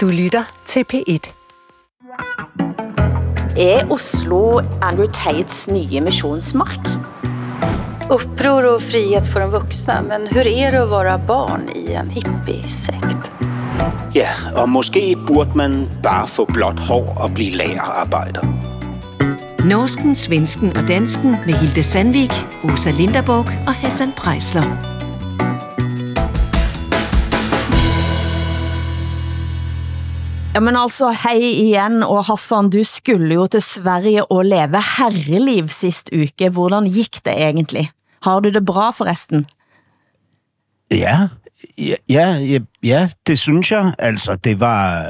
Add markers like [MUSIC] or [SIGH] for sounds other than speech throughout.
Du lytter til P1. Er Oslo Andrew Tates nye missionsmark? Uppror och frihet för de vuxna, men hur är det att vara barn i en hippiesekt? Ja, og måske burde man bare få blåt hår og blive lagerarbejder. Norsken, svensken og dansken med Hilde Sandvik, Osa Linderborg og Hassan Prejsler. Men altså, hej igen, og Hassan, du skulle jo til Sverige og leve herreliv sidst uke. Hvordan gik det egentlig? Har du det bra forresten? Ja, ja, ja, ja, det synes jeg. Altså, det var,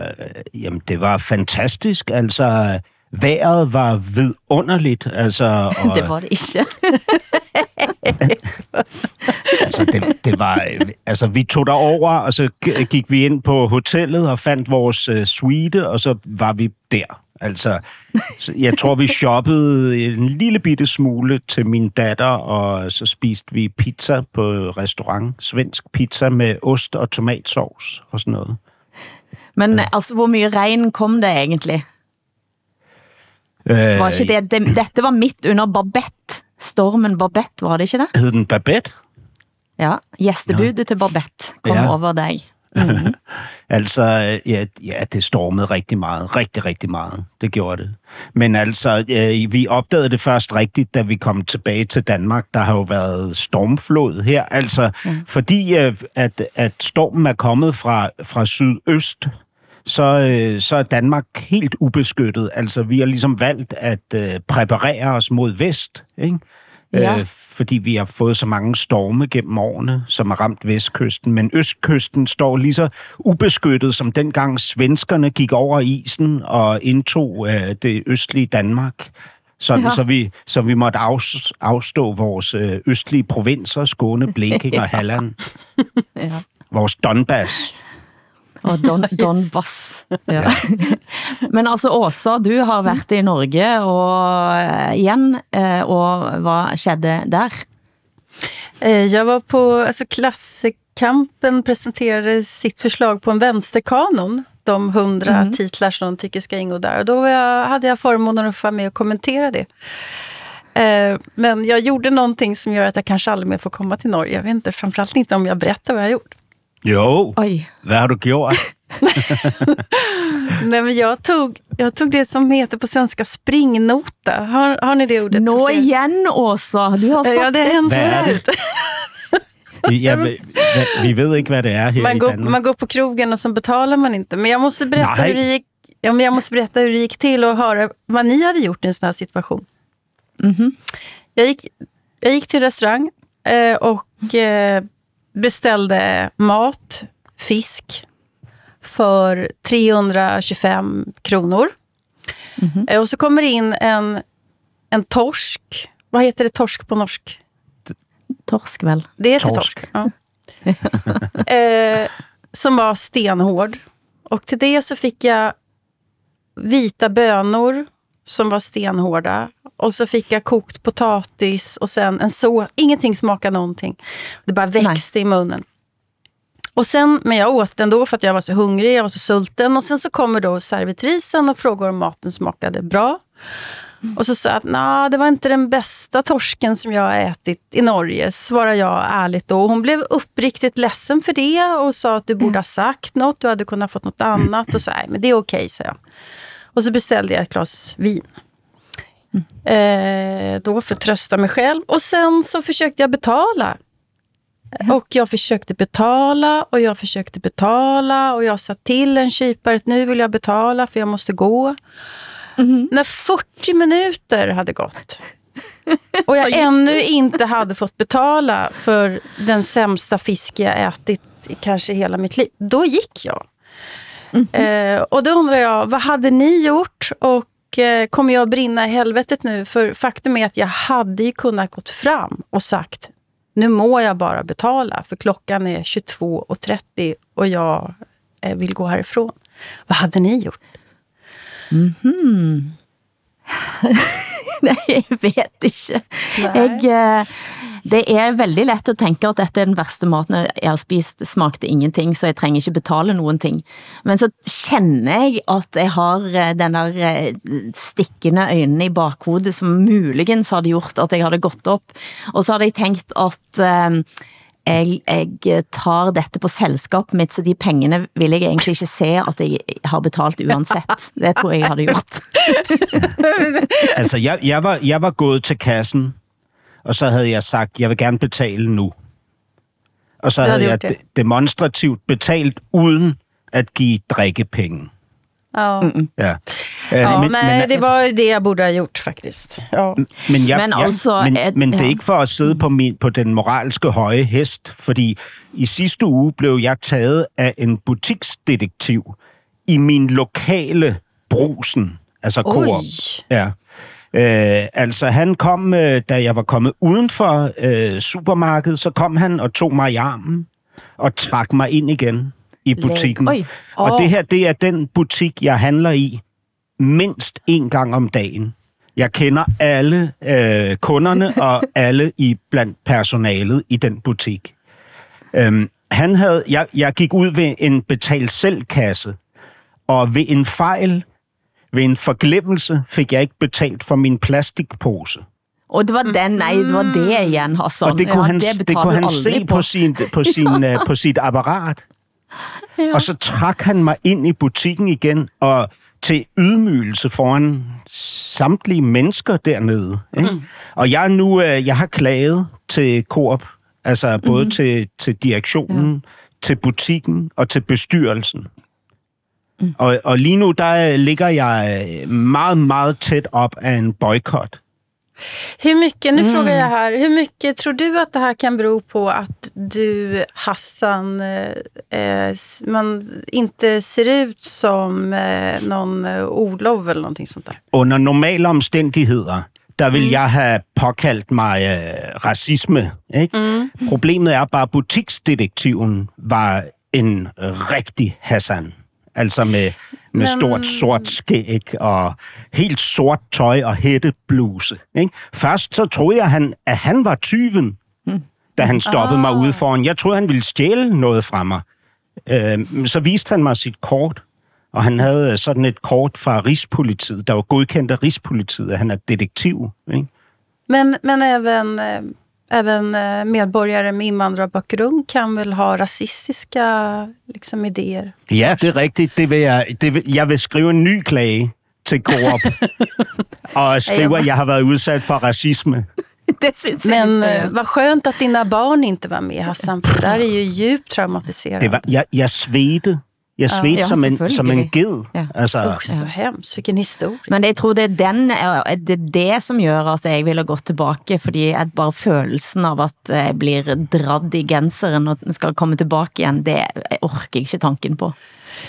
jamen, det var fantastisk. Altså, vejret var vidunderligt. Altså, [LAUGHS] og, Det var det ikke. [LAUGHS] [LAUGHS] altså, det, det var, altså, vi tog derover, og så gik vi ind på hotellet og fandt vores uh, suite, og så var vi der. Altså, så jeg tror, vi shoppede en lille bitte smule til min datter, og så spiste vi pizza på restaurant. Svensk pizza med ost og tomatsovs og sådan noget. Men altså, hvor mye regn kom det egentlig? Øh, Var ikke det, det, dette var midt under Babette. Stormen Babette, var det ikke det? Hed den Babette? Ja, gæstebudet til Babette kom Ja. over dig. [LAUGHS] Altså, ja, ja, det stormede rigtig meget. Rigtig, rigtig meget. Det gjorde det. Men altså, øh, vi opdagede det først rigtigt, da vi kom tilbage til Danmark. Der har jo været stormflod her. Altså, mm. fordi øh, at, at stormen er kommet fra, fra sydøst, så, øh, så er Danmark helt ubeskyttet. Altså, vi har ligesom valgt at øh, præparere os mod vest, ikke? Ja. Øh, fordi vi har fået så mange storme gennem årene, som har ramt vestkysten. Men østkysten står lige så ubeskyttet, som dengang svenskerne gik over isen og indtog øh, det østlige Danmark. Sådan, Ja. så, vi, så vi måtte afs, afstå vores øh, østlige provinser, Skåne, Blekinge og [LAUGHS] Halland. Ja. Vores Donbass. Og Don, [LAUGHS] Donbass. Ja. [LAUGHS] Men altså, Åsa, du har været i Norge og eh, igen, eh, og hvad skedde der? Eh, Jag var på, alltså Klassekampen presenterade sitt förslag på en vänsterkanon. De hundra titlar som de tycker ska ingå där. Och då jag, hade jag förmånen att få vara med och kommentera det. Eh, Men jag gjorde någonting som gör att jag kanske aldrig mer får komma till Norge. Jag vet inte, framförallt inte om jag berättar vad jag har gjort. Jo, Oj, hvad har du gjort? [LAUGHS] Nej, men jag, tog, jag tog det som heter på svenska springnota. Har, har ni det ordet? nå sven- igen, Åsa. Du har sagt Ja, det hänt förut. Ja, vi, vi ved ikke, hvad det er her Man i går, Danmark. man går på krogen och så betalar man inte. Men jag måste berätta, Nej. hur det, gick, ja, men jag måste berätta hur det gick till och höra vad ni hade gjort i en sån här situation. Jag, gick, jag gick till restaurang eh, och eh, beställde mat, fisk, för 325 kronor. Eh, och så kommer det in en, en torsk. Vad heter det torsk på norsk? torsk väl? Det heter Torsk. torsk. Ja. [LAUGHS] eh, som var stenhård. Och till det så fick jag vita bönor som var stenhårda. Och så fick jag kokt potatis och sen en så. Ingenting smakade någonting. Det bara växte i munnen. Och sen, men jag åt den då för att jag var så hungrig, jag var så sulten. Och sen så kommer då servitrisen och frågar om maten smakade bra. Och så sa att "Nå, det var inte den bästa torsken som jag har ätit i Norge, svarar jag ärligt då. Hon blev uppriktigt ledsen för det och sa att du borde ha sagt något, du hade kunnat fått något annat. Och så, nej, men det är okej, sa jag. Och så beställde jag ett glas vin. Eh, då för att trösta mig själv. Och sen så försökte jag betala. Och jag försökte betala och jag försökte betala och jag sa till en kypare att nu vill jag betala för jag måste gå. När 40 minuter hade gått [LAUGHS] och jag ännu inte hade fått betala för den sämsta fisk jag ätit i kanske hela mitt liv, då gick jag. Eh, och då undrar jag, vad hade ni gjort? Och eh, kommer jag brinna i helvetet nu? För faktum är att jag hade ju kunnat gått fram och sagt, nu må jag bara betala, för klockan är 22.30 och jag eh, vill gå härifrån. Vad hade ni gjort? [LAUGHS] Nej, jeg vet ikke. Nej. Jeg, eh, Det er veldig let at tænke, at dette er den værste maten jeg har spist, smagte ingenting, så jeg trænger ikke betale nogen ting. Men så kender jeg, at jeg har eh, den der eh, stikkende øjnene i bakhodet, som muligens havde gjort, at jeg havde gått op. Og så havde jeg tænkt, at jeg, jeg tar dette på selskap mitt, så de pengene vil jeg egentlig ikke se at jeg har betalt uansett. [LAUGHS] Det tror jeg, jeg havde gjort. [LAUGHS] altså, jeg, jeg, var, jeg var gået til kassen, og så havde jeg sagt, jeg vil gerne betale nu. Og så havde jeg det. demonstrativt betalt uden at give drikkepenge. Mm -mm. ja. Ja, men, nej, men, det var det, jeg burde have gjort, faktisk. Ja. Men, jeg, men, altså, jeg, men, at, men det er ikke for at sidde på, min, på den moralske høje hest, fordi i sidste uge blev jeg taget af en butiksdetektiv i min lokale brusen, altså Coop. Ja. Øh, altså, han kom, øh, da jeg var kommet uden for øh, supermarkedet, så kom han og tog mig i armen og trak mig ind igen i butikken. Og det her, det er den butik, jeg handler i mindst en gang om dagen. Jeg kender alle øh, kunderne [LAUGHS] og alle i blandt personalet i den butik. Øhm, han havde, jeg, jeg gik ud ved en betal selv kasse, og ved en fejl, ved en forglemmelse, fik jeg ikke betalt for min plastikpose. Og det var den, nej, det var det igen, Hassan. Og det kunne ja, han, det det kunne han se på, på, sin, på, [LAUGHS] sin, uh, på sit apparat. Ja. Og så trak han mig ind i butikken igen, og til ydmygelse foran samtlige mennesker dernede. Ikke? Mm. Og jeg nu, uh, jeg har klaget til Coop, altså både mm. til, til direktionen, ja. til butikken og til bestyrelsen. Mm. Og, og lige nu, der ligger jeg meget, meget tæt op af en boykot. Hur mycket, nu mm. frågar jag här, hur mycket tror du att det här kan bero på att du, Hassan, eh, eh man inte ser ut som eh, någon eh, Olof eller någonting sånt där? Under normala omstændigheder, der vil mm. jeg have påkaldt mig øh, racisme. Ikke? Mm. Problemet er bare, at butiksdetektiven var en rigtig Hassan. Altså med, med stort sort skæg og helt sort tøj og hættebluse. Ikke? Først så troede jeg, han, at han var tyven, hmm. da han stoppede oh. mig ude foran. Jeg troede, han ville stjæle noget fra mig. Øh, så viste han mig sit kort, og han havde sådan et kort fra Rigspolitiet, der var godkendt af Rigspolitiet, at han er detektiv. Ikke? Men, men även øh, även eh, medborgare med invandrarbakgrund kan väl ha rasistiska liksom, idéer? Ja, det er rigtigt. Det vil jeg, det vil, jeg vil skrive en ny klage til Coop [LAUGHS] og skrive, at jeg har været udsat for racisme. [LAUGHS] Det Men uh, vad skönt att dina barn inte var med Hassan, för det där är ju djupt traumatiserande. Det var, jeg, jeg svedte jeg ja, som, en, som en ged. Ja. Altså, oh, så hemskt, hvilken historie. Men jeg tror det er, den, det er det som gør at jeg ville gå tilbage, fordi at bare følelsen av at jeg blir dradd i genseren og skal komme tilbage igen, det jeg orker ikke tanken på.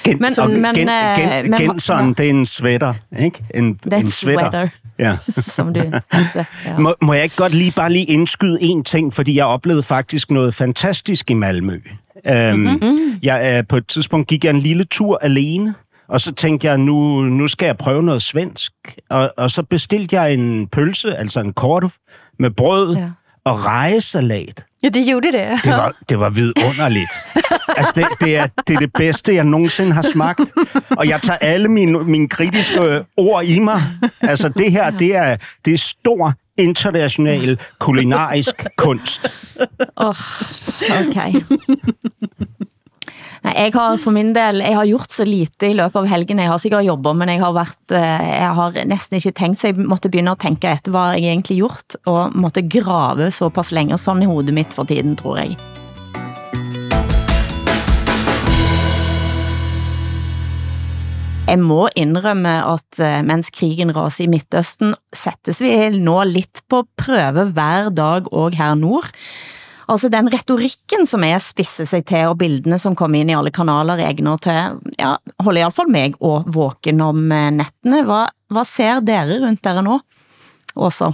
Gen, men, men, gen, gen, men, genseren, det er en sweater, ikke? En, en sweater. sweater. Ja. [LAUGHS] som du hente, ja. må, må jeg ikke godt lige bare lige indskyde en ting, fordi jeg oplevede faktisk noget fantastisk i Malmø. Um, mm-hmm. jeg, uh, på et tidspunkt gik jeg en lille tur alene, og så tænkte jeg, nu, nu skal jeg prøve noget svensk. Og, og så bestilte jeg en pølse, altså en korv, med brød ja. og rejesalat. Ja, det gjorde det. Det var, det var vidunderligt. [LAUGHS] altså, det, det, er, det er det bedste, jeg nogensinde har smagt. Og jeg tager alle mine, mine kritiske ord i mig. Altså, det her, det er, det er stor international kulinarisk kunst. Oh, okay. Nej, jeg har for min del, jeg har gjort så lite i løbet av helgen. Jeg har sikkert jobbet, men jeg har, vært, eh, jeg har næsten ikke tænkt, så jeg måtte begynde at tænke efter, hvad jeg egentlig gjort, og måtte grave såpass længe sådan i hovedet mitt for tiden, tror jeg. Jeg må indrømme at eh, mens krigen raser i Midtøsten, sættes vi nå lidt på prøve hver dag og her nord. Altså den retorikken, som er spisse sig til, og bildene, som kommer ind i alle kanaler, egner til, ja, holder i hvert fall mig og våken om eh, nettene. Hvad, hvad ser dere rundt dere nu? Også.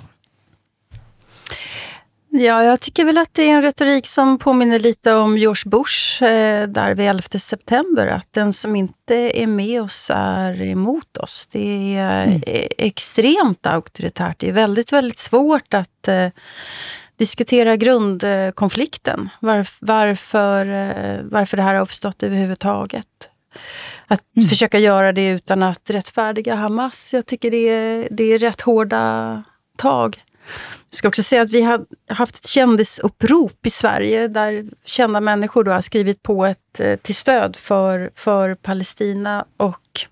Ja, jag tycker väl att det är en retorik som påminner lite om George Bush eh, där vid 11 september. Att den som inte är med oss är emot oss. Det är mm. extremt auktoritärt. Det är väldigt, väldigt svårt att eh, diskutera grundkonflikten. Var, varför, eh, varför det här har uppstått överhuvudtaget. Att mm. försöka göra det utan att rättfärdiga Hamas. Jag tycker det är, det är rätt hårda tag. Jag ska också säga att vi har haft ett kändisupprop i Sverige där kända människor då har skrivit på ett eh, till stöd för, för Palestina. Och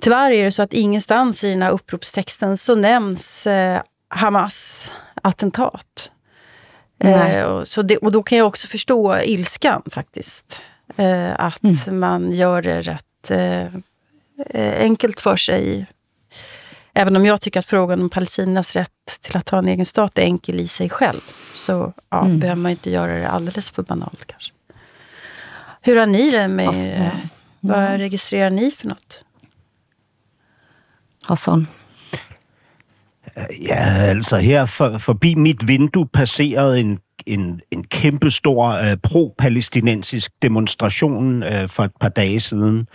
tyvärr är det så att ingenstans i den här uppropstexten så nämns eh, Hamas attentat. Eh, och, så det, och då kan jag också förstå ilskan faktiskt. Eh, att mm. man gör det rätt eh, eh, enkelt för sig. Även om jag tycker att frågan om Palestinas rätt till att ha en egen stat är enkel i sig själv. Så ja, mm. behöver man inte göra det alldeles för banalt kanske. Hur har ni det med... Alltså, ja. Vad registrerar ni för något? Hassan? Ja, altså her for, forbi mit vindue passerede en, en, en kæmpestor uh, pro-palæstinensisk demonstration uh, for et par dage siden.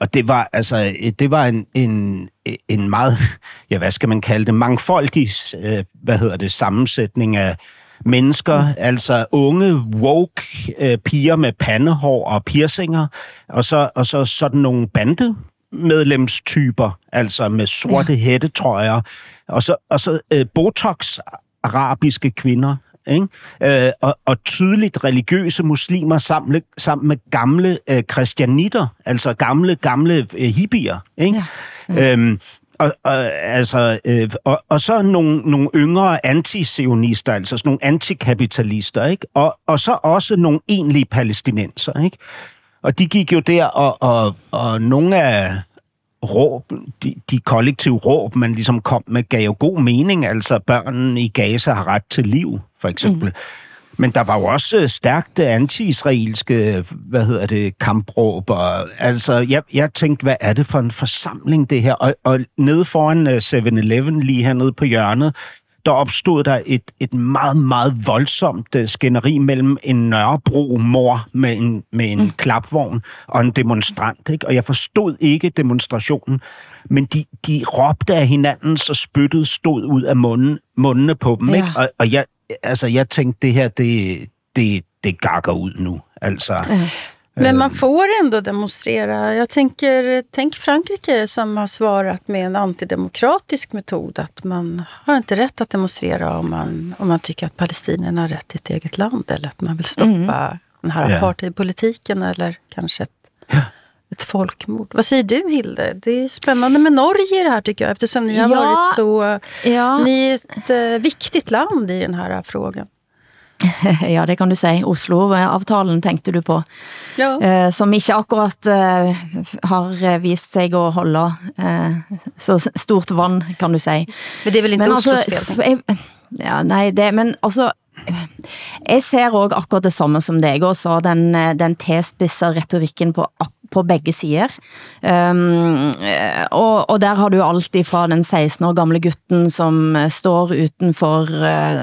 Og det var altså det var en, en, en meget, [LAUGHS] ja hvad skal man kalde det, mangfoldig, uh, hvad hedder det, sammensætning af mennesker, mm. altså unge, woke uh, piger med pandehår og piercinger, og så, og så sådan nogle bande medlemstyper, altså med sorte ja. hættetrøjer, og så, og så øh, botox-arabiske kvinder, ikke? Øh, og, og tydeligt religiøse muslimer sammen, sammen med gamle øh, kristianitter, altså gamle, gamle øh, hippier. Ikke? Ja. Ja. Øhm, og, og, altså, øh, og, og så nogle, nogle yngre antisionister, altså sådan nogle antikapitalister, ikke? Og, og så også nogle egentlige palæstinenser, ikke? Og de gik jo der, og, og, og nogle af råb, de, de kollektive råb, man ligesom kom med, gav jo god mening. Altså, børnene i Gaza har ret til liv, for eksempel. Mm. Men der var jo også stærkt anti-israelske, hvad hedder det, kampråb. Og, altså, jeg, jeg tænkte, hvad er det for en forsamling, det her? Og, og nede foran 7-Eleven, øh, lige hernede på hjørnet, der opstod der et, et meget, meget voldsomt uh, skænderi mellem en Nørrebro-mor med en, med en mm. klapvogn og en demonstrant. Ikke? Og jeg forstod ikke demonstrationen, men de, de råbte af hinanden, så spyttet stod ud af munden, mundene på dem. Ja. Ikke? Og, og jeg, altså, jeg tænkte, det her, det, det, det gakker ud nu. Altså, ja. Men man ehm. får ändå demonstrera. Jag tänker, tänk Frankrike som har svarat med en antidemokratisk metod. Att man har inte rätt att demonstrera om man, om man tycker att palestinierna har rätt till ett eget land. Eller att man vill stoppa mm. den här apartheidpolitiken eller kanske ett, ett folkmord. Vad säger du Hilde? Det är spännande med Norge i det här tycker jag. Eftersom ni har ja. varit så... Ja. Ni är ett uh, viktigt land i den här frågan. [LAUGHS] ja, det kan du sige. Oslo-avtalen tenkte du på. Ja. Eh, som ikke akkurat eh, har vist sig at holde eh, så stort vand, kan du sige. Men det er vel ikke Oslo-spil? Ja, nej, det, men altså, jeg ser også akkurat det samme som deg, og så den, den tilspidser retorikken på på begge sider. Um, og, og der har du alt fra den 16 år gamle gutten, som eh, står utenfor eh,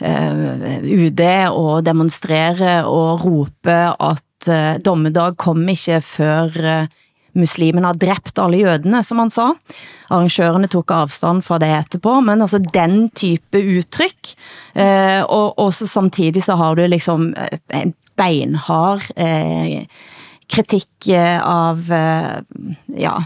eh, uh, uh, UD og demonstrerer og roper at uh, dommedag kom ikke før uh, muslimen har dræbt alle jødene, som han sa. Arrangørerne tog afstand fra det etterpå, men altså den type udtryk, eh, og, og så samtidig så har du liksom en beinhard eh, kritik eh, av, eh, ja,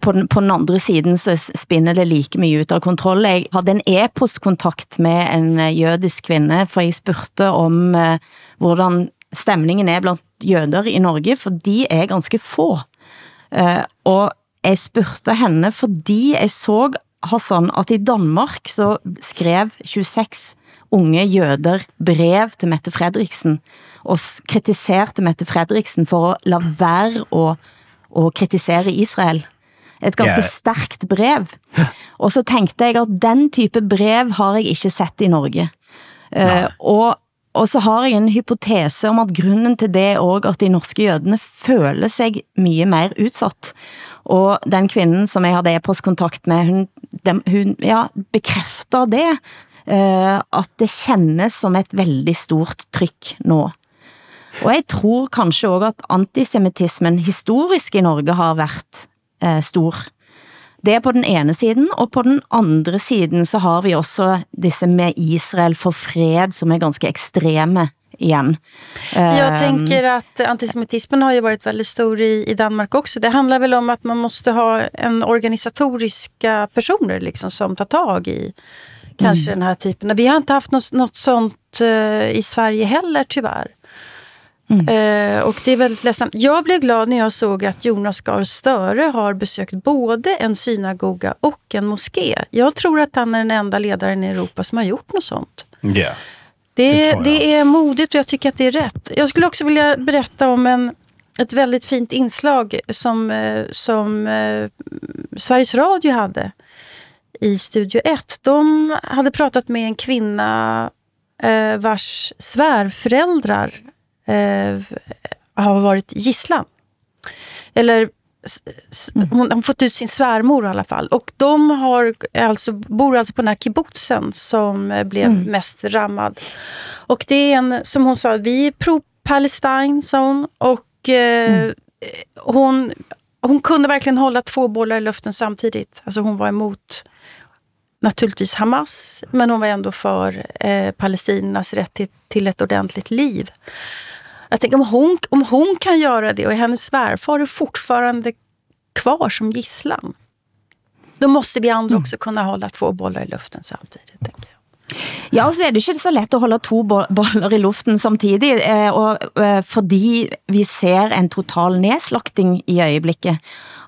på den, på den andre siden så spinner det like mye ut av kontroll. Jeg havde en e-postkontakt med en eh, jødisk kvinde, for jeg spurgte om uh, hvordan stemningen er blandt jøder i Norge, for de er ganske få. Uh, og jeg spurgte henne, fordi jeg så Hassan, at i Danmark så skrev 26 unge jøder brev til Mette Fredriksen, og kritiserte Mette Fredriksen for at la være å, å kritisere Israel. Et ganske yeah. stærkt brev. Og så tænkte jeg at den type brev har jeg ikke sett i Norge. Uh, og, og så har jeg en hypotese om at grunden til det er at de norske jødene føler sig mye mer utsatt. Og den kvinden, som jeg havde e-postkontakt med, hun, dem, hun ja, bekræfter det, at det kännes som et veldig stort tryk nå. Og jeg tror kanskje også at antisemitismen historisk i Norge har været eh, stor. Det er på den ene siden, og på den andre siden så har vi også disse med Israel for fred, som er ganske ekstreme igen. Jag tänker att antisemitismen har ju varit väldigt stor i, i Danmark också. Det handlar väl om att man måste ha en organisatoriska personer liksom som tar tag i kanske mm. den här typen. Vi har inte haft något, något sånt uh, i Sverige heller tyvärr. Mm. Uh, och det är väldigt ledsamt. Jag blev glad när jag såg att Jonas Gahr Störe har besökt både en synagoga och en moské. Jag tror att han är den enda ledaren i Europa som har gjort något sånt. Yeah. Det, det, det är modigt och jag tycker att det är rätt. Jag skulle också vilja berätta om en, ett väldigt fint inslag som, eh, som eh, Sveriges Radio hade i Studio 1. De hade pratat med en kvinna eh, vars svärföräldrar eh, har varit gisslan. Eller Mm. Hon har fått ut sin svärmor i alla fall. Och de har alltså, bor alltså på den här kibbutzen som eh, blev mm. mest rammad. Och det är en, som hon sa, vi är pro-Palestine, sa hon. Och eh, mm. hon, hon kunde verkligen hålla två bollar i luften samtidigt. Alltså hon var emot naturligtvis Hamas, men hon var ändå för eh, palestiniernas rätt till, till ett ordentligt liv. Jag tänker om hon, om hon kan göra det och hennes svärfar är fortfarande kvar som gisslan. Då måste vi andra mm. också kunna hålla två bollar i luften samtidigt. Tänker jag. Ja, altså, og så er det ikke så let at holde to boller i luften samtidig, eh, og, eh, fordi vi ser en total nedslagting i øjeblikket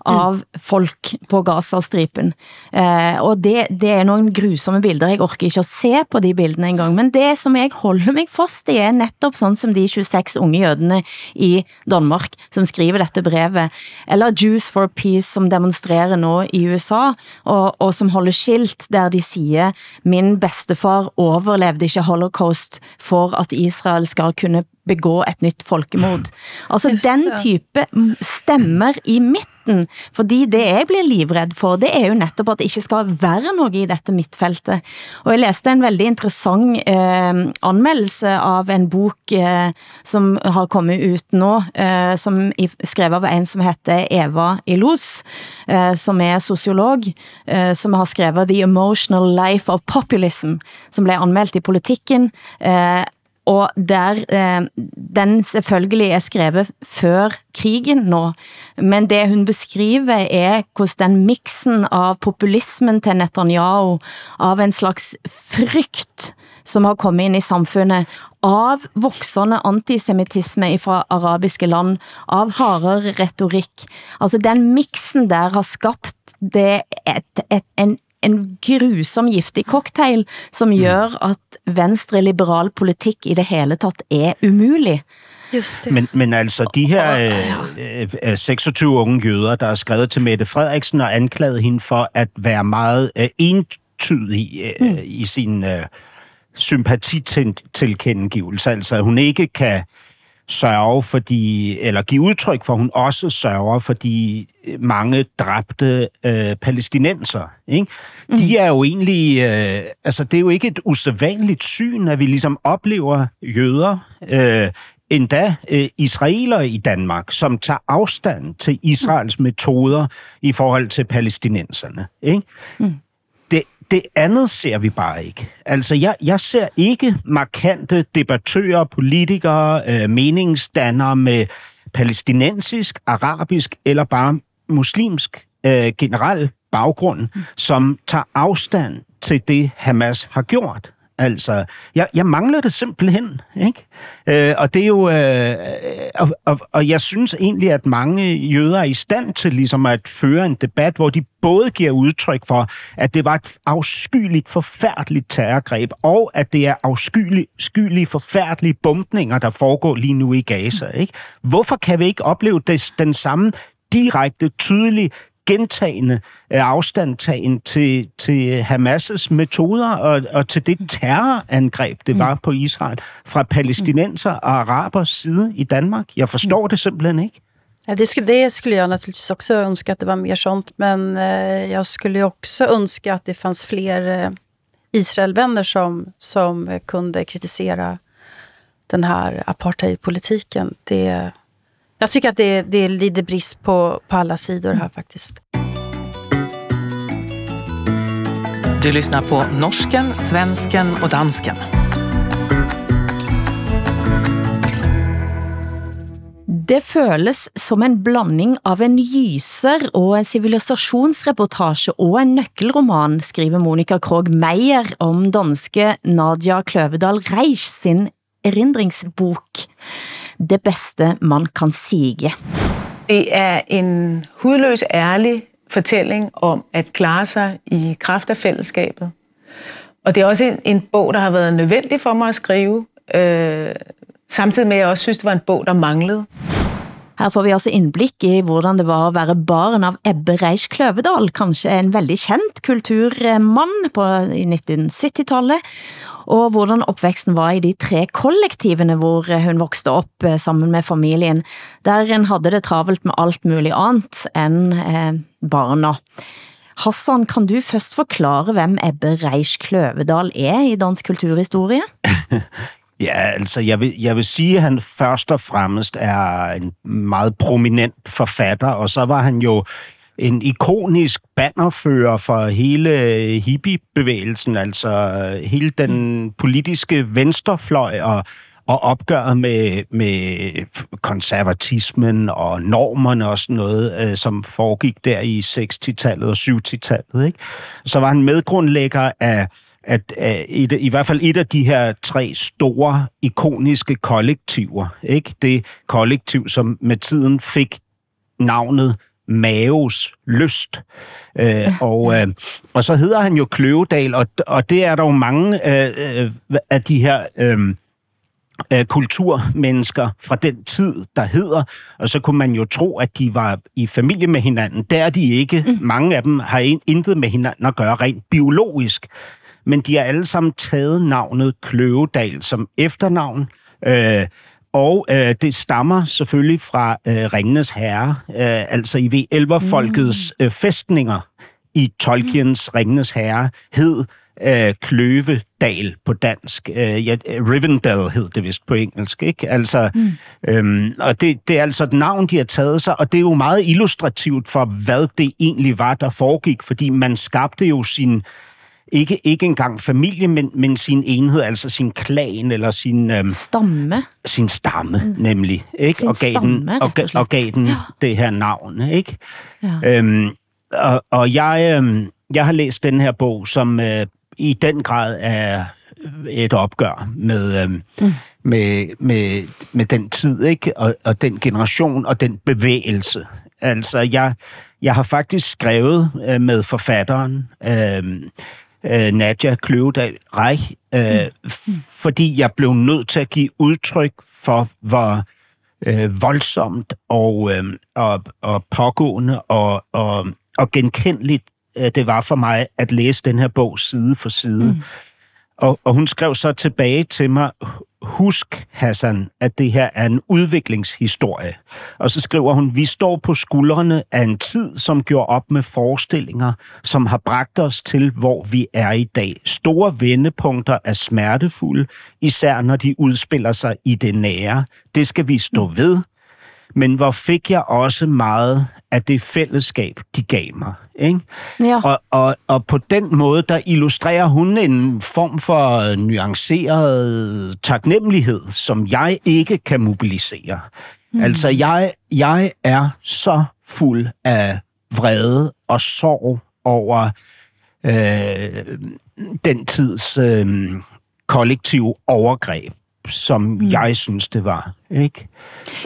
av folk på Gazastripen. Eh, og det, det er nogle grusomme bilder. Jeg orker ikke at se på de bildene engang. Men det som jeg holder mig fast i er netop sådan som de 26 unge jødene i Danmark, som skriver dette brevet. Eller Jews for Peace, som demonstrerer nå i USA, og, og som holder skilt der de siger, min bedstefar overlevede ikke holocaust for at Israel skal kunne begå et nyt folkemord. Altså den type stemmer i mitt midten, fordi det jeg bliver livredd for, det er jo netop at det ikke skal være noget i dette midtfeltet. Og jeg læste en veldig interessant eh, anmeldelse av en bok eh, som har kommet ut nå, eh, som skrev av en som heter Eva Ilos, eh, som er sociolog, eh, som har skrevet The Emotional Life of Populism, som blev anmeldt i politikken, eh, og der eh, den selvfølgelig er skrevet før krigen nå, men det hun beskriver er hvordan den mixen av populismen til Netanyahu, av en slags frygt, som har kommet ind i samfundet, av voksende antisemitisme fra arabiske land, av hardere retorik. Altså den mixen der har skabt det et, et, en en grusom giftig cocktail, som mm. gør at venstre liberal politik i det hele taget er umulig. Just det. Men, men altså, de her øh, øh, 26 unge jøder, der er skrevet til Mette Frederiksen og anklaget hende for at være meget øh, entydig øh, mm. i sin øh, sympatitilkendegivelse. Altså, hun ikke kan sørge for de, eller give udtryk for, at hun også sørger for de mange dræbte øh, palæstinenser. Ikke? Mm. De er jo egentlig, øh, altså det er jo ikke et usædvanligt syn, at vi ligesom oplever jøder, øh, endda øh, israeler i Danmark, som tager afstand til Israels metoder i forhold til palæstinenserne. Ikke? Mm det andet ser vi bare ikke. Altså, jeg, jeg ser ikke markante debattører, politikere, øh, meningsdannere med palæstinensisk, arabisk eller bare muslimsk øh, generel baggrund, som tager afstand til det, Hamas har gjort. Altså, jeg, jeg mangler det simpelthen, ikke? Øh, og det er jo... Øh, og, og, og jeg synes egentlig, at mange jøder er i stand til ligesom at føre en debat, hvor de både giver udtryk for, at det var et afskyeligt, forfærdeligt terrorgreb, og at det er afskyelige, forfærdelige bombninger, der foregår lige nu i Gaza. Ikke? Hvorfor kan vi ikke opleve det, den samme direkte, tydelige gentagende øh, afstandtagen til, til Hamas' metoder og, og til det terrorangreb, det var mm. på Israel fra palæstinenser og arabers side i Danmark. Jeg forstår mm. det simpelthen ikke. Ja, det, skulle, det skulle jag naturligtvis också önska att det var mer sånt, men eh, jag skulle också önska att det fanns fler eh, Israelvänner som, som kunde kritisera den här apartheidpolitiken. Det, jag tycker att det, det lider brist på, på alla sidor här faktiskt. Du lyssnar på norsken, svensken och dansken. Det føles som en blanding av en gyser og en civilisationsreportage og en nøkkelroman, skriver Monika Krog Meyer om danske Nadia Kløvedal Reich sin erindringsbok det bedste man kan sige. Det er en hudløs ærlig fortælling om at klare sig i kraft af fællesskabet. Og det er også en, en bog, der har været nødvendig for mig at skrive, øh, samtidig med at jeg også synes, det var en bog, der manglede. Her får vi altså indblik i hvordan det var at være barn av Ebbe Reich Kløvedal, kanskje en veldig kendt kulturmann på i 1970-tallet, og hvordan opvæksten var i de tre kollektivene, hvor hun voksede op eh, sammen med familien, der en havde det travelt med alt muligt andet end eh, barna. Hassan, kan du først forklare, hvem Ebbe Reich Kløvedal er i dansk kulturhistorie? [LAUGHS] Ja, altså jeg vil, jeg vil sige, at han først og fremmest er en meget prominent forfatter, og så var han jo en ikonisk bannerfører for hele hippiebevægelsen, altså øh, hele den politiske venstrefløj og, og opgøret med, med konservatismen og normerne og sådan noget, øh, som foregik der i 60-tallet og 70-tallet. Ikke? Så var han medgrundlægger af at, et, i hvert fald et af de her tre store, ikoniske kollektiver, ikke? det kollektiv, som med tiden fik navnet Maves Lyst. Øh, og, øh, og så hedder han jo Kløvedal, og, og det er der jo mange øh, øh, af de her... Øh, øh, kulturmennesker fra den tid, der hedder, og så kunne man jo tro, at de var i familie med hinanden. Der er de ikke. Mm. Mange af dem har intet med hinanden at gøre rent biologisk men de har alle sammen taget navnet Kløvedal som efternavn. Øh, og øh, det stammer selvfølgelig fra øh, Ringenes Herre, øh, altså i v elverfolkets mm. øh, fæstninger i Tolkiens mm. Ringenes Herre hed øh, Kløvedal på dansk. Øh, ja, Rivendell hed det vist på engelsk, ikke? Altså, mm. øhm, og det, det er altså et navn, de har taget sig, og det er jo meget illustrativt for, hvad det egentlig var, der foregik, fordi man skabte jo sin ikke, ikke engang familie, men, men sin enhed, altså sin klan eller sin... Øhm, stamme. Sin stamme, mm. nemlig. Ikke? Sin og gav stamme, den, og, og, og gav den ja. det her navn. Ikke? Ja. Øhm, og, og jeg, øhm, jeg har læst den her bog, som øh, i den grad er et opgør med, øhm, mm. med, med, med den tid, ikke? Og, og den generation og den bevægelse. Altså, jeg, jeg har faktisk skrevet øh, med forfatteren... Øh, øh, Nadja Kløvedal Reich, øh, mm. fordi jeg blev nødt til at give udtryk for, hvor øh, voldsomt og, øh, og, og pågående og, og, og genkendeligt øh, det var for mig at læse den her bog side for side. Mm. Og, og hun skrev så tilbage til mig, husk, Hassan, at det her er en udviklingshistorie. Og så skriver hun, vi står på skuldrene af en tid, som gjorde op med forestillinger, som har bragt os til, hvor vi er i dag. Store vendepunkter er smertefulde, især når de udspiller sig i det nære. Det skal vi stå ved, men hvor fik jeg også meget af det fællesskab, de gav mig. Ikke? Ja. Og, og, og på den måde, der illustrerer hun en form for nuanceret taknemmelighed, som jeg ikke kan mobilisere. Mm. Altså, jeg, jeg er så fuld af vrede og sorg over øh, den tids øh, kollektive overgreb som mm. jeg synes, det var. Ikke?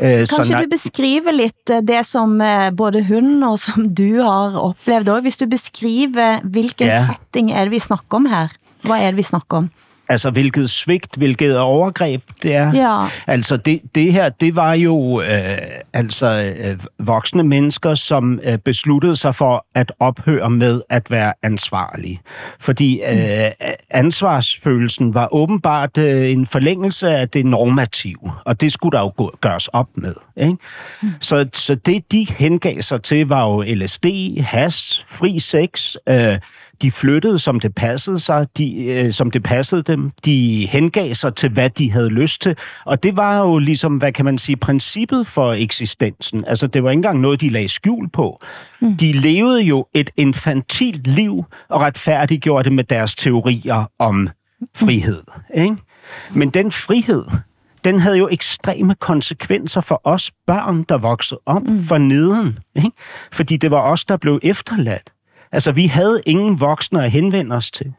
Øh, Kanskje så, du beskriver lidt øh, det, som øh, både hun og som du har oplevet også, hvis du beskriver, hvilken ja. setting er det, vi snakker om her? Hvad er det, vi snakker om? Altså, hvilket svigt, hvilket overgreb det er. Ja. Altså, det, det her, det var jo øh, altså øh, voksne mennesker, som øh, besluttede sig for at ophøre med at være ansvarlige. Fordi øh, ansvarsfølelsen var åbenbart øh, en forlængelse af det normative, og det skulle der jo gøres op med. Ikke? Mm. Så, så det, de hengav sig til, var jo LSD, has, fri sex, øh, de flyttede, som det passede sig, de, øh, som det passede dem. De hengav sig til, hvad de havde lyst til. Og det var jo ligesom, hvad kan man sige, princippet for eksistensen. Altså, det var ikke engang noget, de lagde skjul på. Mm. De levede jo et infantilt liv og retfærdiggjorde det med deres teorier om frihed. Ikke? Men den frihed, den havde jo ekstreme konsekvenser for os børn, der voksede op mm. for neden. Ikke? Fordi det var os, der blev efterladt. Altså, vi havde ingen voksne at henvende os til.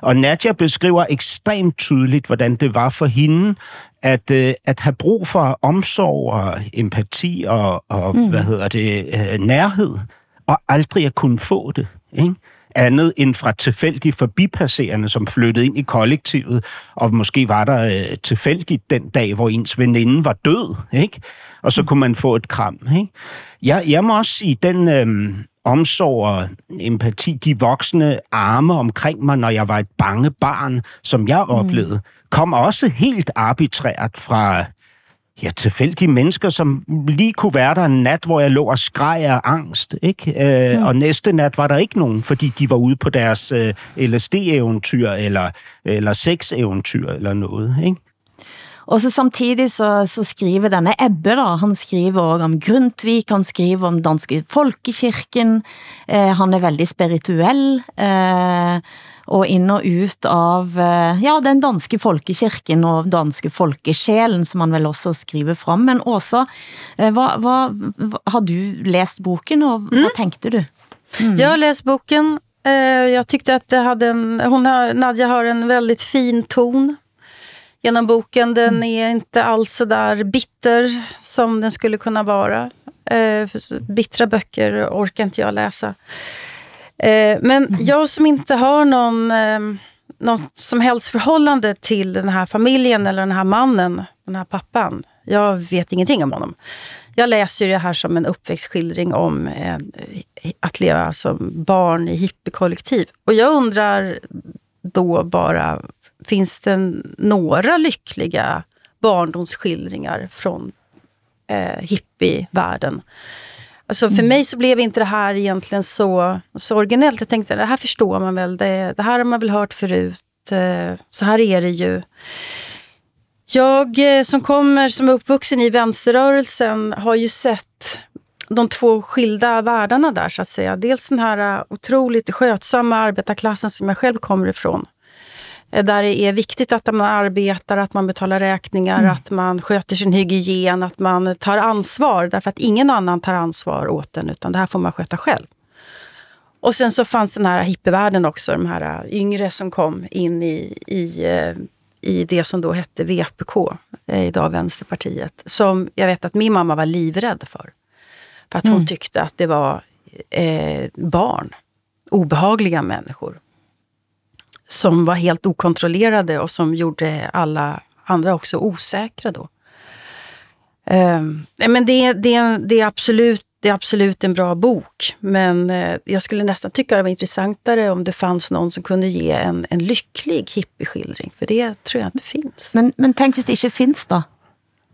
Og Nadja beskriver ekstremt tydeligt, hvordan det var for hende at, øh, at have brug for omsorg og empati og, og mm. hvad hedder det, øh, nærhed, og aldrig at kunne få det. Ikke? andet end fra tilfældige forbipasserende, som flyttede ind i kollektivet, og måske var der øh, tilfældigt den dag, hvor ens veninde var død, ikke? og så kunne man få et kram. Ikke? Jeg, jeg må også sige, den øh, omsorg og empati, de voksne arme omkring mig, når jeg var et bange barn, som jeg mm. oplevede, kom også helt arbitrært fra ja, tilfældige mennesker, som lige kunne være der en nat, hvor jeg lå og skreg af angst. Ikke? Øh, mm. Og næste nat var der ikke nogen, fordi de var ude på deres øh, LSD-eventyr eller, eller sex-eventyr eller noget. Ikke? Og så samtidig så, så skriver denne Ebbe da, han skriver også om Grundtvig, han skriver om danske folkekirken, eh, han er veldig spirituel, eh, og ind og ut av eh, ja, den danske folkekirken og danske folkesjælen, som man vel også skriver frem. Men også, eh, hvad, hvad, har du læst boken, og mm. hvad tænkte du? Mm. Jag har läst boken. Eh, jag tyckte att det hade en, hon har, Nadja har en väldigt fin ton genom boken. Den mm. är inte alls så där bitter som den skulle kunna vara. Bittra böcker orkar inte jag läsa. Eh, men mm. jag som inte har någon, eh, något som helst förhållande till den här familjen eller den här mannen, den här pappan. Jag vet ingenting om honom. Jag läser det här som en uppväxtskildring om eh, att leva som barn i hippiekollektiv. Och jag undrar då bara, finns det några lyckliga barndomsskildringar från eh, hippievärlden? Alltså för mm. mig så blev inte det här egentligen så, så originellt. Jag tänkte, det här förstår man väl, det, det här har man väl hört förut. Eh, så här är det ju. Jag eh, som kommer, som är uppvuxen i vänsterrörelsen, har ju sett de två skilda världarna där, så att säga. Dels den här otroligt skötsamma arbetarklassen som jag själv kommer ifrån. Eh, där det är viktigt att man arbetar, att man betalar räkningar, mm. att man sköter sin hygien, att man tar ansvar. Därför att ingen annan tar ansvar åt en, utan det här får man sköta själv. Och sen så fanns den här hippievärlden också, de här eh, yngre som kom in i, i, eh, i det som då hette VPK, idag Vänsterpartiet. Som jag vet att min mamma var livrädd för. För att hon mm. tyckte att det var eh, barn, obehagliga människor som var helt okontrollerade och som gjorde alla andra också osäkra då. Um, men det, det, det, är absolut, det är absolut en bra bok, men uh, jag skulle nästan tycka det var intressantare om det fanns någon som kunde ge en, en lycklig hippieskildring, för det tror jag inte finns. Men, men tänk hvis det inte finns då?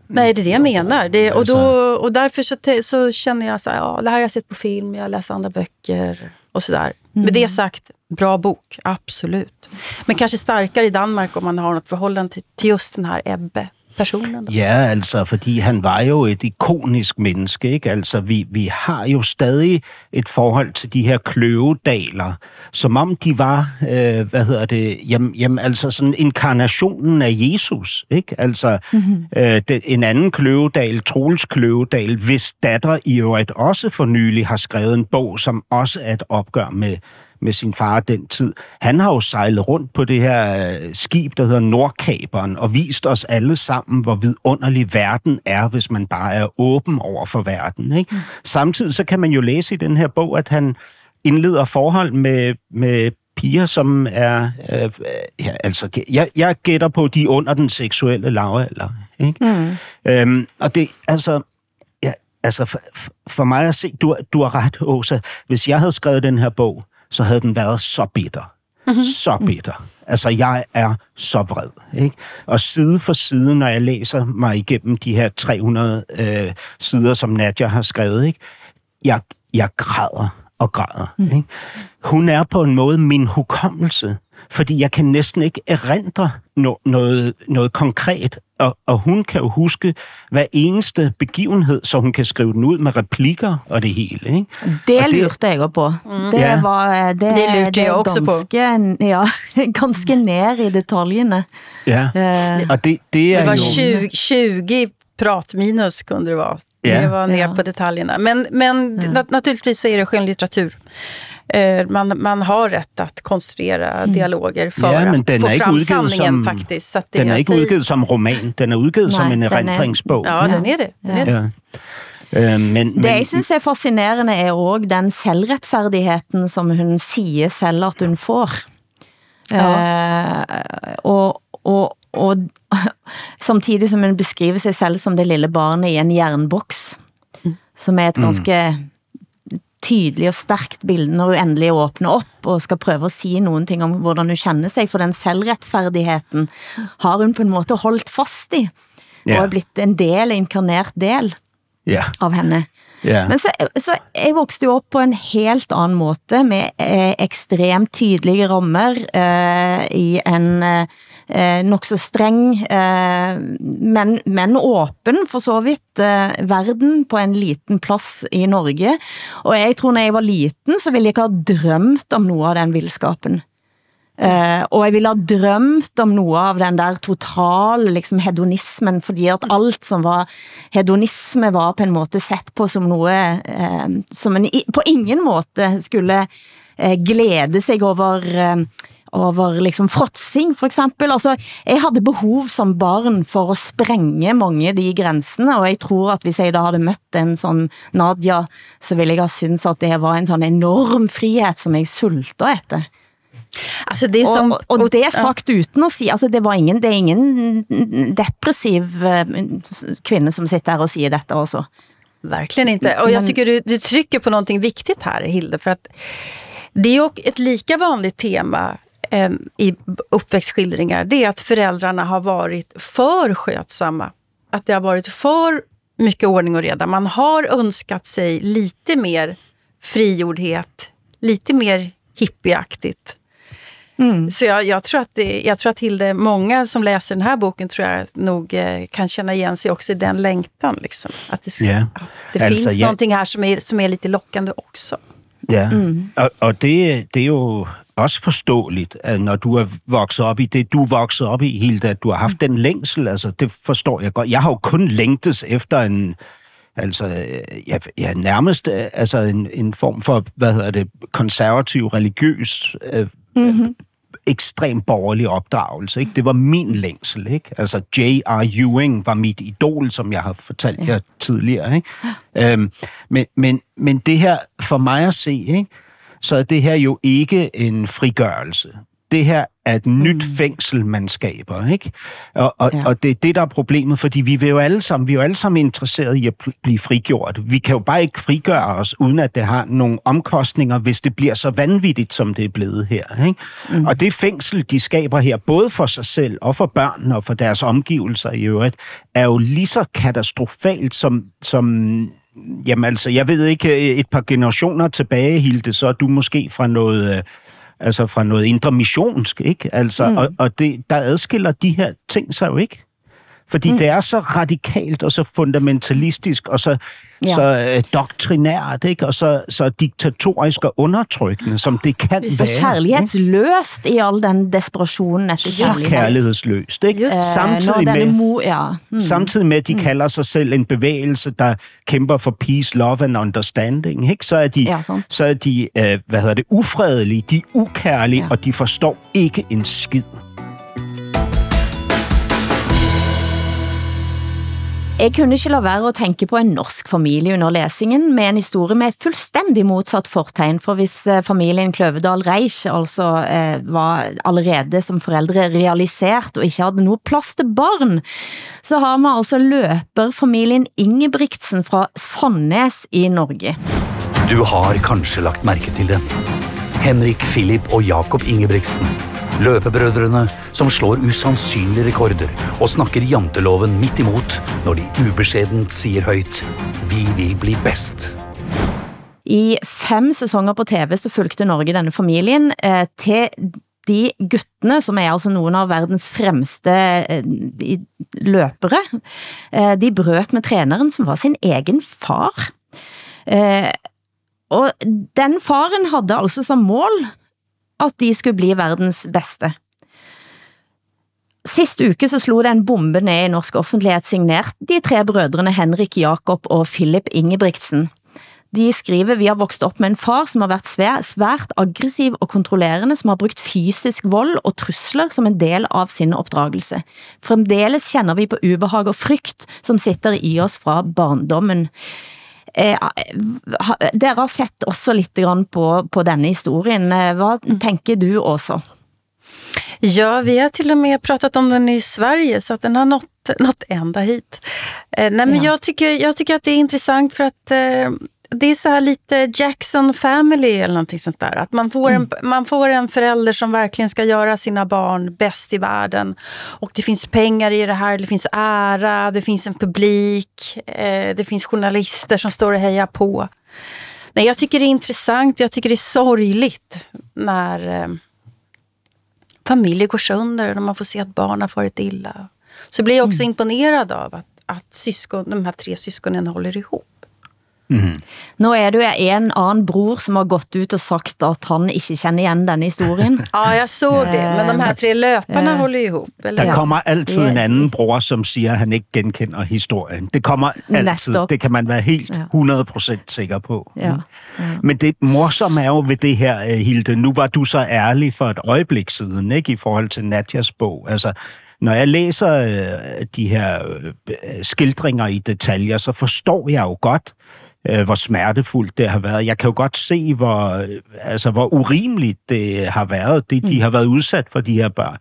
Nej, det är det jag menar. Det, och, då, och därför så, så känner jag så här, ja, det här har jag sett på film, jag läst andra böcker och sådär. Mm. Med det sagt, bra bok, absolut. Men kanske starkare i Danmark om man har något förhållande till, till just den här Ebbe personen? Ja, altså, fordi han var jo et ikonisk menneske, ikke? Altså, vi, vi har jo stadig et forhold til de her kløvedaler, som om de var, øh, hvad hedder det, jamen, jamen, altså sådan inkarnationen af Jesus, ikke? Altså, mm-hmm. øh, det, en anden kløvedal, Troels Kløvedal, hvis datter i øvrigt også for nylig har skrevet en bog, som også er et opgør med med sin far den tid. Han har jo sejlet rundt på det her øh, skib, der hedder Nordkaberen, og vist os alle sammen, hvor vidunderlig verden er, hvis man bare er åben over for verden. Ikke? Mm. Samtidig så kan man jo læse i den her bog, at han indleder forhold med, med piger, som er... Øh, ja, altså, jeg, jeg gætter på, de er under den seksuelle lavalder. Ikke? Mm. Øhm, og det, altså... Ja, altså, for, for mig at se, du, du har ret, Åsa. Hvis jeg havde skrevet den her bog, så havde den været så bitter. Mm-hmm. Så bitter. Altså, jeg er så vred. Ikke? Og side for side, når jeg læser mig igennem de her 300 øh, sider, som Nadja har skrevet, ikke? Jeg, jeg græder og græder. Mm. Ikke? Hun er på en måde min hukommelse, fordi jeg kan næsten ikke erindre no- noget, noget konkret, og, og hun kan jo huske hver eneste begivenhed, så hun kan skrive den ud med replikker og det hele. Ikke? Det Og lurte jeg også på. Det Ja. var det, Det lurte det jeg er også på. ganske, Ja, [LAUGHS] ganske ned i detaljerne. Ja. Eh, Og det, det er Det var jo... 20, 20 pratminus kunde det vara. Ja. Det var ner Ja. på detaljerna. Men, men nat- naturligtvis så är det skönlitteratur. Eh, Man, man har rätt att konstruera dialoger för Ja, men den att få er ikke fram udgivet sanningen som- faktiskt. Så att det Den er ikke säger- udgivet som roman, den udgivet Nej, som en den er- erindringsbog. Ja, den är det. Den är det. Ja. Øh, men, Det men, jeg synes er fascinerende er også den selvretfærdigheden, som hun siger selv at hun får. Eh, og, og, og [LAUGHS] samtidig som hun beskriver sig selv som det lille barnet i en jernboks, som er et ganske tydelig og stærkt billede, når hun endelig åbner op og skal prøve at sige nogen ting om, hvordan hun kender sig, for den selvretfærdigheden har hun på en måde holdt fast i, Ja. og er blitt en del, en inkarnert del ja, av henne. ja. Men så, så jeg vokste jo op på en helt anden måde, med eh, ekstremt tydelige rammer eh, i en eh, Eh, nok så streng, eh, men, men åben for så vidt eh, verden på en liten plads i Norge. Og jeg tror, når jeg var liten, så ville jeg ikke ha drømt om noget af den vildskapen. Uh, eh, og jeg ville ha drømt om noget av den der totale liksom, hedonismen, fordi at alt som var hedonisme var på en måte sett på som noget, uh, eh, som en på ingen måte skulle uh, glæde sig over, uh, over liksom fråtsing for eksempel. Altså, jeg havde behov som barn for at sprænge mange af de grænsene, og jeg tror at hvis jeg da havde mødt en sådan Nadia, så ville jeg have synes at det var en sådan enorm frihed, som jeg sulter efter. Alltså det är som, Og, og, og det er sagt uden at sige, altså det var ingen, det er ingen depressiv eh, kvinde, som sitter her og siger dette også. Verkligen inte. Och jag tycker du, du trycker på någonting viktigt här, Hilde. För att det är ju ett lika vanligt tema eh, i uppväxtskildringar. Det är att föräldrarna har varit för skötsamma. Att det har varit för mycket ordning och reda. Man har önskat sig lite mer frigjordhet. Lite mer hippieaktigt. Så jag, jag, tror att det, jag tror att Hilde, många som läser den här boken tror jag nog eh, kan känna igen sig också i den längtan. Liksom. Att det, Ja. att det Altså, finns jeg- någonting här som är, som är lite lockande också. Ja, mm. og, og det, det er jo også forståeligt, at når du er vokset op i det, du er vokset op i, Hilda, at du har haft den længsel, altså det forstår jeg godt. Jeg har jo kun længtes efter en, altså, ja, ja, nærmest altså en, en form for, hvad hedder det, konservativ, religiøs, øh, mm-hmm. ekstrem borgerlig opdragelse. Ikke? Det var min længsel. Ikke? Altså J.R. Ewing var mit idol, som jeg har fortalt jer tidligere. Ikke? Øhm, men, men, men det her, for mig at se, ikke? Så er det her jo ikke en frigørelse. Det her er et nyt fængsel, man skaber. Ikke? Og, og, Ja. og det er det, der er problemet, fordi vi, vil jo alle sammen, vi er jo alle sammen interesserede i at blive frigjort. Vi kan jo bare ikke frigøre os, uden at det har nogle omkostninger, hvis det bliver så vanvittigt, som det er blevet her. Ikke? Mm. Og det fængsel, de skaber her, både for sig selv og for børnene og for deres omgivelser i øvrigt, er jo lige så katastrofalt som, som Jamen altså, jeg ved ikke, et par generationer tilbage, Hilde, så er du måske fra noget, øh, altså fra noget indre missionsk, ikke? Altså, mm. og, og det, der adskiller de her ting sig jo ikke. Fordi mm. det er så radikalt og så fundamentalistisk og så, Ja. så øh, doktrinært, ikke? Og så, så diktatorisk og undertrykkende, som det kan være. ikke? kærlighedsløst i all den desperationen efter Så kærlighed. kærlighedsløst, ikke? Eh, Samtidig når denne med, mo, ja. Mm. Samtidig med, at de mm. kalder sig selv en bevægelse, der kæmper for peace, love and understanding, ikke? så er de, Ja, så er de øh, hvad hedder det, ufredelige, de er ukærlige, ja. og de forstår ikke en skid. Jeg kunne ikke lade være at tænke på en norsk familie under læsingen med en historie med et fuldstændig modsat fortegn, for hvis eh, familien Kløvedal Reich altså eh, var allerede som forældre realisert og ikke havde noget plads til barn, så har man altså løperfamilien Ingebrigtsen fra Sandnes i Norge. Du har kanskje lagt mærke til det. Henrik, Philip og Jakob Ingebrigtsen. Løpebrødrene som slår usannsynlige rekorder og snakker janteloven midt imot når de ubeskjedent sier høyt Vi vil bli best. I fem sæsoner på TV så fulgte Norge denne familien eh, til de guttene, som er altså nogle av verdens fremste eh, løpere, eh, de brøt med træneren, som var sin egen far. Eh, og den faren havde altså som mål, at de skulle bli verdens bedste. Sist uke så slog det en bombe ned i norsk offentlighed signert de tre brødrene Henrik Jakob og Philip Ingebrigtsen. De skriver, vi har vokst op med en far, som har været svær, svært aggressiv og kontrollerende, som har brugt fysisk vold og trusler som en del av sin opdragelse. Fremdeles kender vi på ubehag og frygt, som sitter i oss fra barndommen. Eh, ha- dere har sett også lidt grann på, på denne historien. Eh, Hvad tænker du også? Ja, vi har till och med pratat om den i Sverige så att den har nått, nått ända hit. Eh, nej, men Ja. jag, tycker, jag tycker att det är intressant för att eh, det är så här lite Jackson family eller någonting sånt där. Att man får, en, man får en förälder som verkligen ska göra sina barn bäst i världen. Och det finns pengar i det här, det finns ära, det finns en publik, eh, det finns journalister som står och hejar på. Nej, jag tycker det är intressant, jag tycker det är sorgligt när eh, familjer går sönder och man får se att barn har farit illa. Så blir jag också imponerad av att, att syskon, de här tre syskonen håller ihop. Nu er det jo en anden bror, som har gått ut og sagt, at han ikke kender igen denne historien. Ja, jag såg det. Men de här tre löparna Eh, håller ihop. Eller? Der Ja. kommer altid Ja. en anden bror, som siger, at han ikke genkender historien. Det kommer altid. Det kan man være helt Ja. 100% sikker på. Ja. Men det morsomme er jo ved det her, øh, Hilde, nu var du så ærlig for et øjeblik siden, ikke, i forhold til Nadjas bog. Altså, når jeg læser øh, de her øh, skildringer i detaljer, så forstår jeg jo godt, øh, hvor smertefuldt det har været. Jeg kan jo godt se, hvor, øh, altså, hvor urimeligt det har været, det de har været udsat for, de her børn.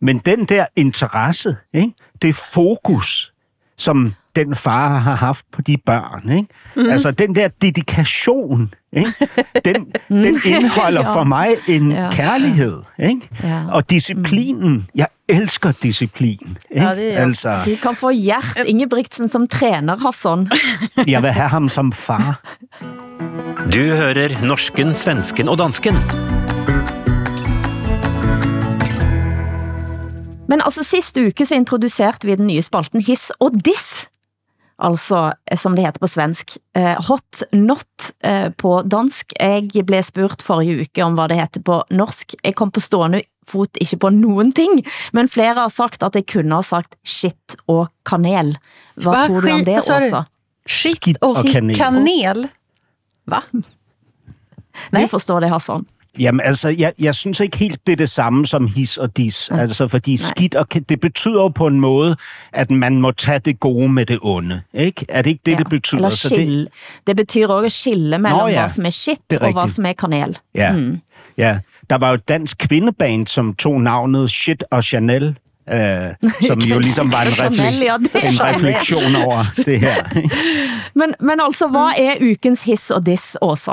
Men den der interesse, ikke? det fokus, som den far har haft på de børn, ikke? Mm. altså den der dedikation, ikke? Den, [LAUGHS] den indeholder [LAUGHS] for mig en Ja. ja. kærlighed ikke? Ja. og disciplinen. Jeg elsker disciplin. Ikke? Ja, det er altså, De kan få Gjert Ingebrigtsen som træner, Hassan. jeg vil have ham som far. Du hører norsken, svensken og dansken. Men altså sidste uke så introducerede vi den nye spalten Hiss og Diss. Altså, eh, som det heter på svensk. Eh, hot not eh, på dansk. Jeg blev spurt forrige uke om hvad det heter på norsk. Jeg kom på stående fot ikke på nogen ting, men flere har sagt, at jeg kunne ha sagt shit og kanel. Hvad Hva? tror du om det hvad sa du? også? Shit og kanel. kanel. Va? Du forstår det, Hassan. Jamen altså, jeg, jeg synes ikke helt, det er det samme som his og dis. Nej. Altså, fordi Nej. skidt og det betyder jo på en måde, at man må tage det gode med det onde. Ikke? Er det ikke det, det betyder? Eller Så det. Det betyder også at skille mellem Nå, ja. hvad som er shit Det er og hvad som er kanel. ja, Mm. ja. Der var jo et dansk kvindeband, som tog navnet Shit og Chanel. Øh, [LAUGHS] som jo ligesom var en, reflek- ja, det en refleksion over det her. [LAUGHS] Men, men altså, hvad er ukens hiss og diss, Åsa?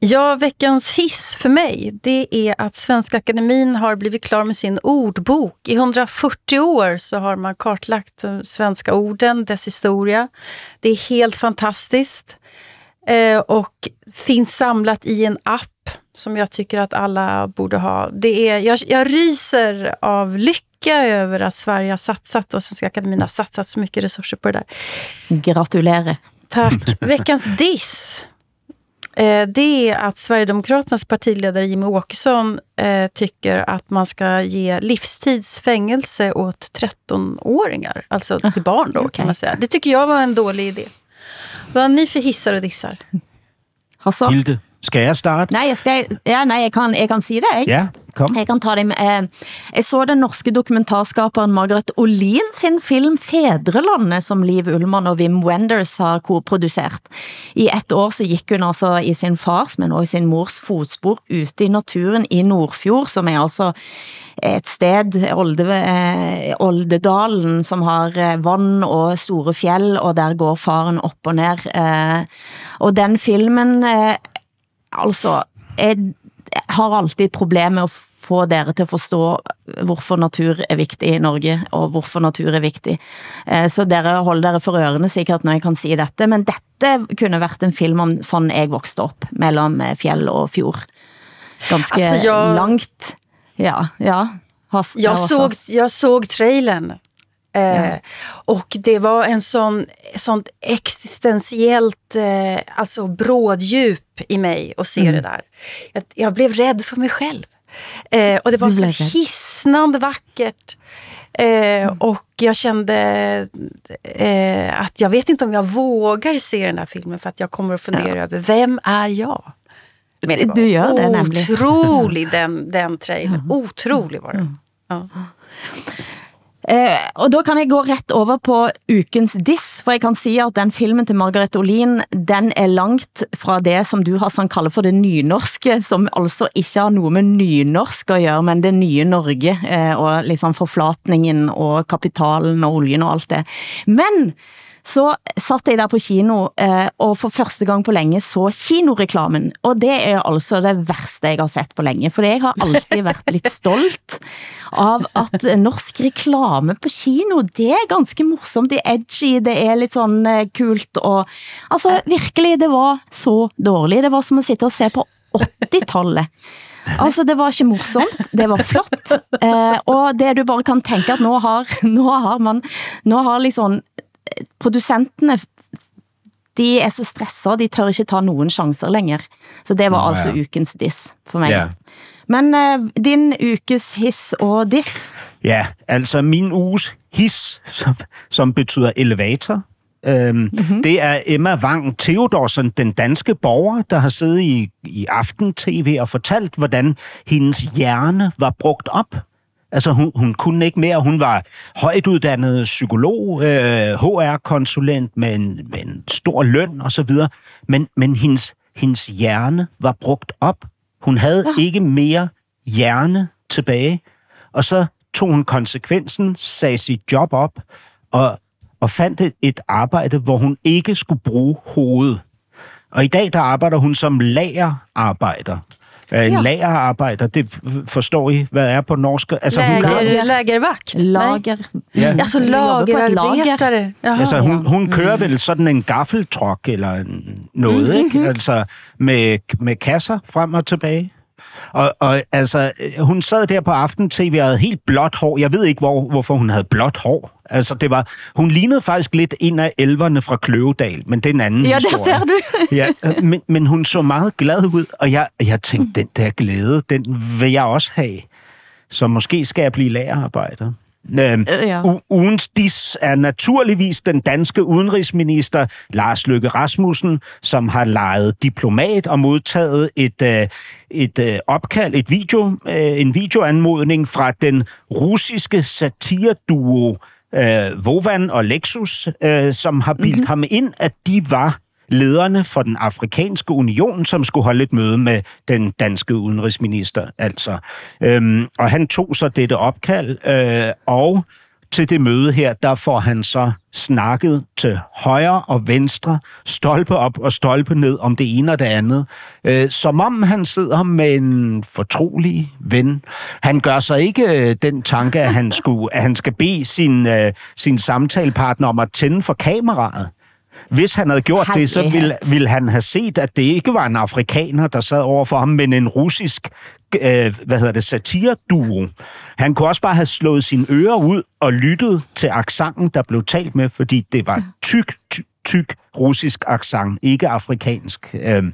Ja, veckans hiss för mig, det är att Svenska Akademin har blivit klar med sin ordbok. I 140 år så har man kartlagt de svenska orden, dess historia. Det är helt fantastiskt. Eh, och finns samlat i en app som jag tycker att alla borde ha. Det är, jag, jag ryser av lycka över att Sverige har satsat och Svenska Akademin har satsat så mycket resurser på det där. Gratulere. Tack. [LAUGHS] Veckans diss. Eh, det är att Sverigedemokraternas partiledare Jimmy Åkesson eh, tycker att man ska ge livstidsfängelse åt 13-åringar. Alltså till barn då, kan man säga. Det tycker jag var en dålig idé. Vad har ni för hissar och dissar? Hassan? Hilde, skal jeg starte? Nej, jeg, skal, ja, nej, jeg, kan, jeg kan sige det, ikke? Ja, kom. Jeg kan ta det med. Eh, jeg så den norske dokumentarskaperen Margaret Olin sin film Fædrelandet, som Liv Ullmann og Wim Wenders har koproduceret. I et år så gik hun altså i sin fars, men også i sin mors fotspor ute i naturen i Nordfjord, som er altså et sted, Olde, eh, Oldedalen, som har eh, vand og store fjell, og der går faren op og ned. Eh, og den filmen, eh, altså, jeg har alltid problem med at få dere til at forstå, hvorfor natur er vigtig i Norge, og hvorfor natur er vigtig. Eh, så dere holder dere for ørene sikkert, når jeg kan si dette, men dette kunne vært en film om sådan jeg vokste op, mellem eh, fjell og fjord. Ganske Altså, jeg- langt. Ja, ja. Has, Jag Hasse. såg, jag såg trailern. Eh, Och det var en sån, sånt existentiellt eh, alltså bråddjup i mig att se Mm. det där. Jag, jag blev rädd för mig själv. Eh, och det var så hisnande vackert. Eh, Och jag kände eh, att jag vet inte om jag vågar se den här filmen för att jag kommer att fundera över vem är jag? Men det var Du gör det nämligen. otrolig den, den trailern. Otrolig var den. Ja. Eh, og da kan jeg gå rett over på ukens diss, for jeg kan si at den filmen til Margaret Olin, den er langt fra det, som du har sådan kaldet for det nynorske, som altså ikke har noe med nynorsk å gjøre, men det nye Norge, eh, og liksom forflatningen og kapitalen og oljen og alt det. Men så satt jeg der på kino, eh, og for første gang på længe så kinoreklamen, og det er altså det værste jeg har sett på længe, for jeg har altid været lidt [LAUGHS] stolt av at norsk reklame på kino, det er ganske morsomt, det er edgy, det er lidt sådan eh, kult, og altså virkelig, det var så dårligt, det var som at sitte og se på 80-tallet. Altså, det var ikke morsomt, det var flott, eh, og det du bare kan tænke at nå har, nå har man, nå har liksom producenterne, de er så stresset, de tør ikke ta nogen chancer længere. Så det var Nå, altså ja. ukens diss for mig. Ja. Men eh, din ukes hiss og diss? Ja, altså min uges his, som, som betyder elevator, øhm, mm-hmm. det er Emma Wang Theodorsen, den danske borger, der har siddet i, i Aften-TV og fortalt, hvordan hendes hjerne var brugt op. Altså, hun, hun kunne ikke mere. Hun var højt uddannet psykolog, øh, HR-konsulent med en, med en stor løn og så videre. Men, men hendes, hendes hjerne var brugt op. Hun havde ja. ikke mere hjerne tilbage. Og så tog hun konsekvensen, sagde sit job op og, og fandt et, et arbejde, hvor hun ikke skulle bruge hovedet. Og i dag der arbejder hun som lagerarbejder. Øh, En Ja. lagerarbejder, det forstår I, hvad er på norsk? Altså, hun kører, Läger, lägervakt? Nej. Lager. Ja. På et lager. Altså, hun, hun kører vel sådan en gaffeltruck eller noget, mm-hmm. ikke? Altså, med, med kasser frem og tilbage. Og, og altså, øh, hun sad der på aften tv og havde helt blåt hår. Jeg ved ikke, hvor, hvorfor hun havde blåt hår. Altså, det var, hun lignede faktisk lidt en af elverne fra Kløvedal, men det er en anden Ja, historie. der ser du. [LAUGHS] ja, men, men hun så meget glad ud, og jeg, jeg tænkte, den der glæde, den vil jeg også have. Så måske skal jeg blive lagerarbejder. Øhm, Øh, ja. u- ugens dis er naturligvis den danske udenrigsminister Lars Løkke Rasmussen, som har lejet diplomat og modtaget et, øh, et øh, opkald, et video, øh, en videoanmodning fra den russiske satireduo øh, Vovan og Lexus, øh, som har bildt mm-hmm. ham ind, at de var lederne for den afrikanske union, som skulle holde et møde med den danske udenrigsminister. Altså. Øhm, og han tog så dette opkald, øh, og til det møde her, der får han så snakket til højre og venstre, stolpe op og stolpe ned om det ene og det andet. Øh, som om han sidder med en fortrolig ven. Han gør sig ikke øh, den tanke, at han, skulle, at han skal bede sin, øh, sin samtalepartner om at tænde for kameraet. Hvis han havde gjort det, så ville, ville han have set, at det ikke var en afrikaner, der sad over for ham, men en russisk øh, hvad hedder det, satireduo. Han kunne også bare have slået sine ører ud og lyttet til aksangen, der blev talt med, fordi det var tyk, tyk, tyk russisk aksang, ikke afrikansk. Øh,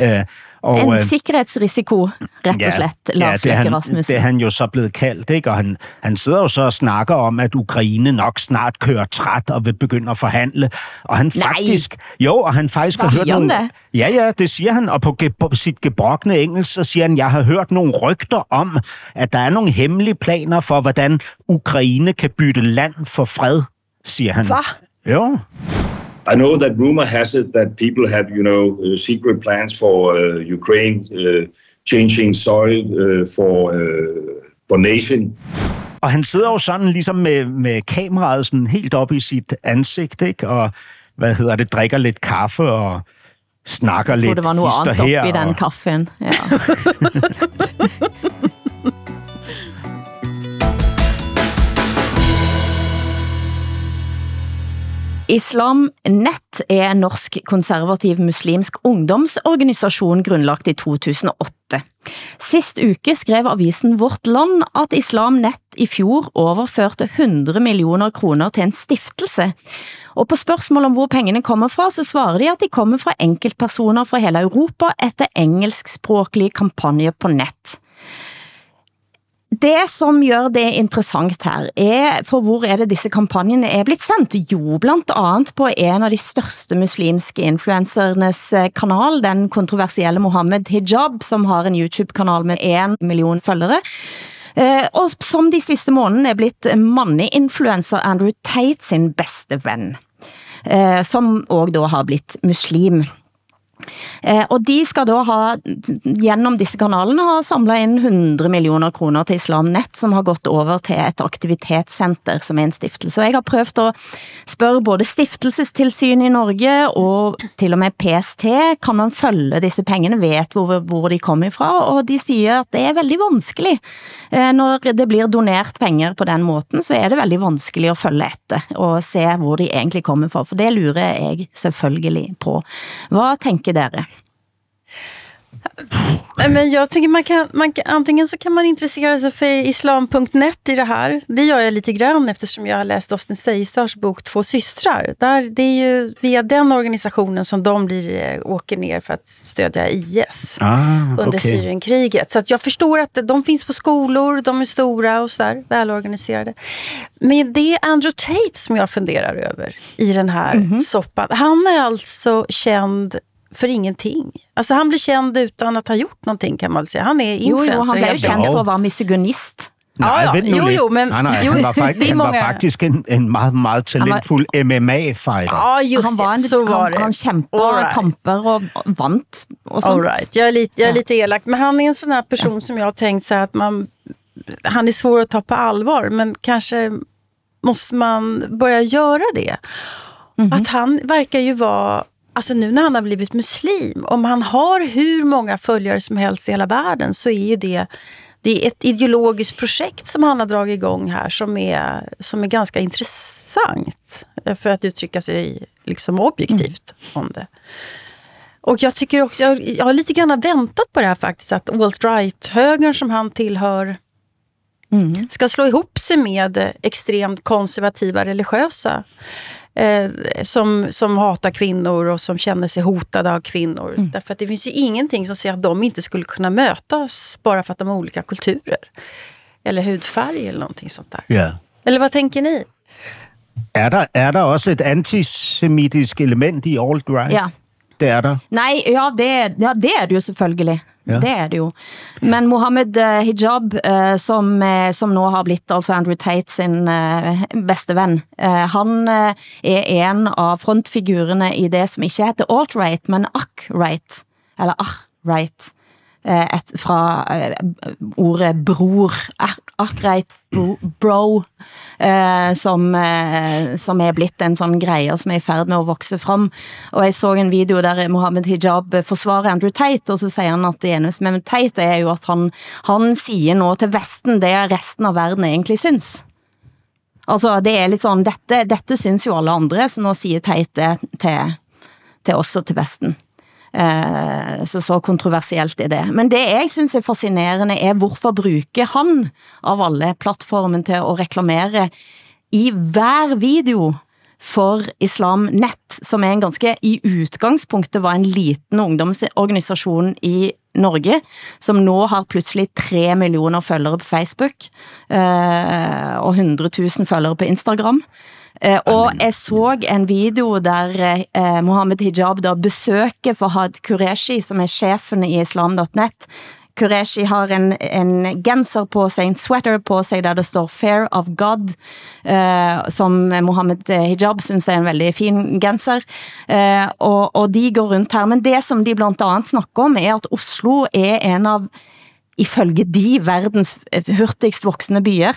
øh, og, En øh, sikkerhedsrisiko, ret og slett, Lars det er Løkke han, Rasmussen. det er han jo så blevet kaldt, ikke? Og han, han sidder jo så og snakker om, at Ukraine nok snart kører træt og vil begynde at forhandle. Og han Nej. faktisk... Jo, og han faktisk har Siger hørt nogle... det? Ja, ja, det siger han. Og på, ge, på sit gebrokne engelsk, så siger han, jeg har hørt nogle rygter om, at der er nogle hemmelige planer for, hvordan Ukraine kan bytte land for fred, siger han. Hvad? Jo. I know that rumor has it that people have, you know, uh, secret plans for uh, Ukraine uh, changing soil uh, for uh, for nation. Og han sidder jo sådan ligesom med, med kameraet sådan helt op i sit ansigt, ikke? Og hvad hedder det, drikker lidt kaffe og snakker Jeg tror, lidt det var noget og andet op her. i den kaffen. Ja. [LAUGHS] [LAUGHS] Islam Net er en norsk konservativ muslimsk ungdomsorganisation grundlagt i 2008. Sist uke skrev avisen Vårt Land, at Islam Net i fjor overførte 100 millioner kroner til en stiftelse. Og på spørgsmål om hvor pengene kommer fra, så svarer de at de kommer fra enkeltpersoner fra hele Europa etter engelskspråklige kampagner på nett. Det som gør det interessant her, er for hvor er det disse kampagnerne er blitt sendt? Jo, blandt andet på en av de største muslimske influencernes eh, kanal, den kontroversielle Mohammed Hijab, som har en YouTube-kanal med en million følgere. Eh, og som de sidste måneder er blitt manne-influencer Andrew Tate sin bedste ven, eh, som også da har blitt muslim. Eh, og de skal da ha, gennem disse kanalene, ha samlet ind 100 millioner kroner til Islam Net, som har gått over til et aktivitetscenter, som er en stiftelse. Og jeg har prøvet at spørge både stiftelsestilsyn i Norge, og til og med PST, kan man følge disse pengene, vet hvor, hvor de kommer fra, og de siger, at det er veldig vanskelig. Eh, når det blir donert penger på den måten, så er det veldig vanskelig at følge etter, og se hvor de egentlig kommer fra, for det lurer jeg selvfølgelig på. Hvad tänker dere? Men jag tycker man kan, man kan, antingen så kan man intressera sig för islam.net i det här. Det gör jag lite grann eftersom jag har läst Austin Seistars bok Två systrar. Där, det är ju via den organisationen som de blir, eh, åker ner för att stödja IS Ah, under okay. Syrienkriget. Så att jag förstår att de finns på skolor, de är stora och sådär, välorganiserade. Men det är Andrew Tate som jag funderar över i den här Mhm. soppan. Han är alltså känd för ingenting. Alltså han blir känd utan att ha gjort någonting kan man väl säga. Han är Jo, influencer. jo, han blev jo helt kendt enkelt. for at være misogynist. Nej, ja. nu Jo, jo, men- nej, nej, jo, han, var vi fakt, han var mange- faktisk en, en meget, meget talentfuld MMA-fighter. Ja, just han var en. Så var han, det. han kæmper All right. kamper og vant og sånt. All right. Jag är lite, jag är Ja. lite elak. Men han är en sån här person som jag har tänkt så här att man... Han är svår att ta på allvar, men kanske måste man börja göra det. Mhm. Att han verkar ju vara... Alltså nu när han har blivit muslim, om han har hur många följare som helst i hela världen så är ju det, det är ett ideologiskt projekt som han har dragit igång här som är, som är ganska intressant. eh, För att uttrycka sig liksom objektivt om det. Och jag tycker också, jag, jag har lite grann väntat på det här faktiskt, att alt-right-högern som han tillhör Mm. ska slå ihop sig med extremt konservativa religiösa eh, som, som hatar kvinnor och som känner sig hotade av kvinnor. Mm. Därför att det finns ju ingenting som säger att de inte skulle kunna mötas bara för att de har olika kulturer. Eller hudfärg eller någonting sånt där. Ja. Eller vad tänker ni? Er der, er der også et antisemitisk element i alt-right? Ja. Det er der. Nej, ja det, ja, det er det jo selvfølgelig. Ja. Det er det jo. Men Mohammed eh, Hijab, eh, som, eh, som nå har blitt altså Andrew Tate sin beste bedste ven, han er en av frontfigurerne i det som ikke heter alt-right, men ak-right, eller ah-right, Eh, et, fra eh, ordet bror, ah, ak- bro, eh, som, eh, som er blitt en sånn greie som er i ferd med at vokse frem. Og jeg så en video der Mohammed Hijab forsvarer Andrew Tate, og så siger han at det eneste med Tate er jo at han, han siger nå til Vesten det resten av verden egentlig synes. Altså, det er litt sånn, dette, dette synes jo alle andre, så nå siger Tate til, til oss og til Vesten. Eh, så så kontroversielt er det. Men det jeg synes er fascinerende er, hvorfor bruger han av alle plattformen til at reklamere i hver video for Islam Net, som er en ganske i utgangspunktet var en liten ungdomsorganisation i Norge, som nu har pludselig 3 millioner følgere på Facebook eh, og 100 000 følgere på Instagram. Eh, og jeg så en video der eh, Mohammed Hijab da besøker Fahad Qureshi, som er chefen i islam.net. Qureshi har en, en genser på sig, en sweater på sig, der det står Fear of God, eh, som Mohammed Hijab synes er en veldig fin genser. Eh, og, og de går rundt her. Men det som de blandt andet snakker om, er at Oslo er en av ifølge de verdens hurtigst voksende byer.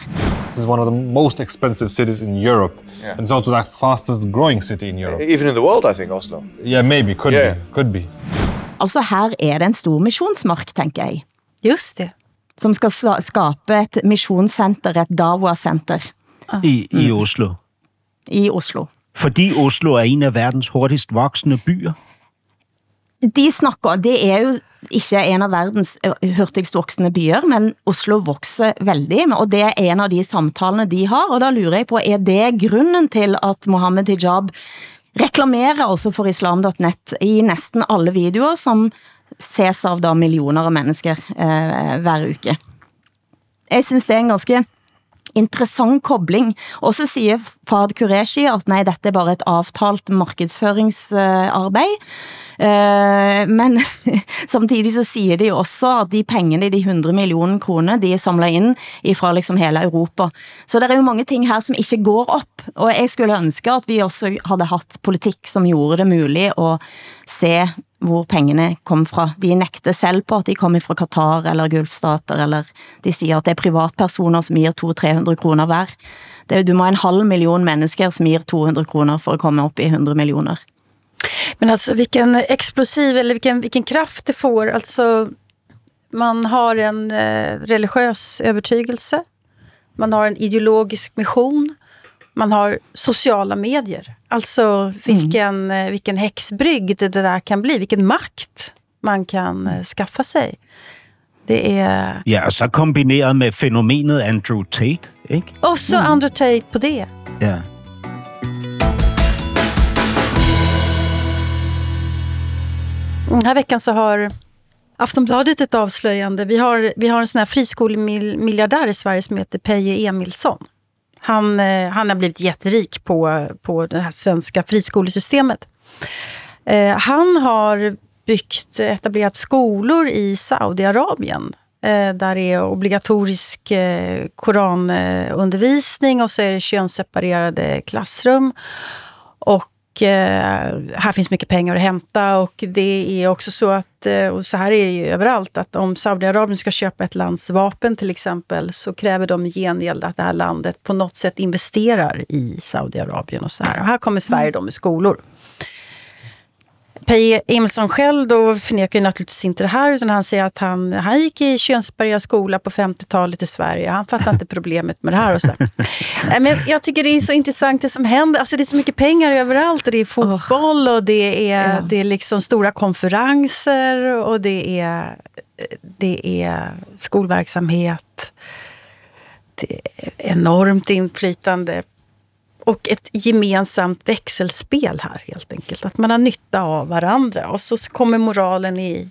This is one of the most expensive cities in Europe. Yeah. And it's also the fastest growing city in Europe. Even in the world, I think Oslo. Yeah, maybe, could Yeah. be, could be. Altså her er det en stor missionsmark, tænker jeg. Just det. Som skal ska- skabe et missionscenter, et Dawa-center I, i Oslo. i Oslo. Fordi Oslo er en af verdens hurtigst voksende byer. De snakker, det er jo ikke en av verdens eh, hurtigst voksende byer, men Oslo vokser veldig, og det er en av de samtalene de har, og da lurer jeg på, er det grunden til at Mohammed Hijab reklamerer også for islam.net i næsten alle videoer, som ses av da millioner af mennesker eh, hver uke? Jeg synes det er en ganske interessant kobling. Og så siger Fad Qureshi at nej, dette er bare et avtalt markedsføringsarbeid. Eh, men [LAUGHS] samtidig så siger de også at de pengene, de 100 millioner kroner, de er samlet ind fra liksom hele Europa. Så der er jo mange ting her, som ikke går op. Og jeg skulle ønske, at vi også havde haft politik, som gjorde det muligt at se hvor pengene kom fra. De nægter selv på, at de kommer fra Qatar eller Gulfstater, eller de siger, at det er privatpersoner, som giver 200-300 kroner hver. Det er, du må en halv million mennesker, som giver 200 kroner for at komme op i 100 millioner. Men alltså vilken explosiv, eller vilken, vilken kraft det får. Alltså, man har en eh, religiös övertygelse. Man har en ideologisk mission. Man har sociala medier. Alltså vilken, mm. vilken häxbrygd det där kan bli. Vilken makt man kan eh, skaffa sig. Det är... Ja, og så kombineret med fænomenet Andrew Tate, ikke? Och så mm. Andrew Tate på det. Ja. Den här veckan så har Aftonbladet ett avslöjande. Vi har, vi har en sån här friskolemiljardär i Sverige som heter Peje Emilsson. Han, eh, han har blivit jätterik på, på det här svenska friskolesystemet. Eh, han har byggt, etablerat skolor i Saudiarabien eh, där det är obligatorisk eh, koranundervisning och så är det könsseparerade klassrum. Och Eh, här finns mycket pengar att hämta och det är också så att, eh, och så här är det ju överallt, att om Saudiarabien ska köpa ett lands vapen till exempel så kräver de gengäld att det här landet på något sätt investerar i Saudiarabien och så här. Och här kommer Sverige då med skolor. Peje Emilsson själv då förnekar ju naturligtvis inte det här, utan han säger att han, han gick i könsseparerad skola på 50-talet i Sverige. Han fattar inte problemet med det här. Och så. [LAUGHS] Men jag tycker det är så intressant det som händer. Alltså det är så mycket pengar överallt. Det är fotboll och det är, ja. det är liksom stora konferenser och det är, det är skolverksamhet. Det är enormt inflytande och ett gemensamt växelspel här helt enkelt. Att man har nytta av varandra och så kommer moralen i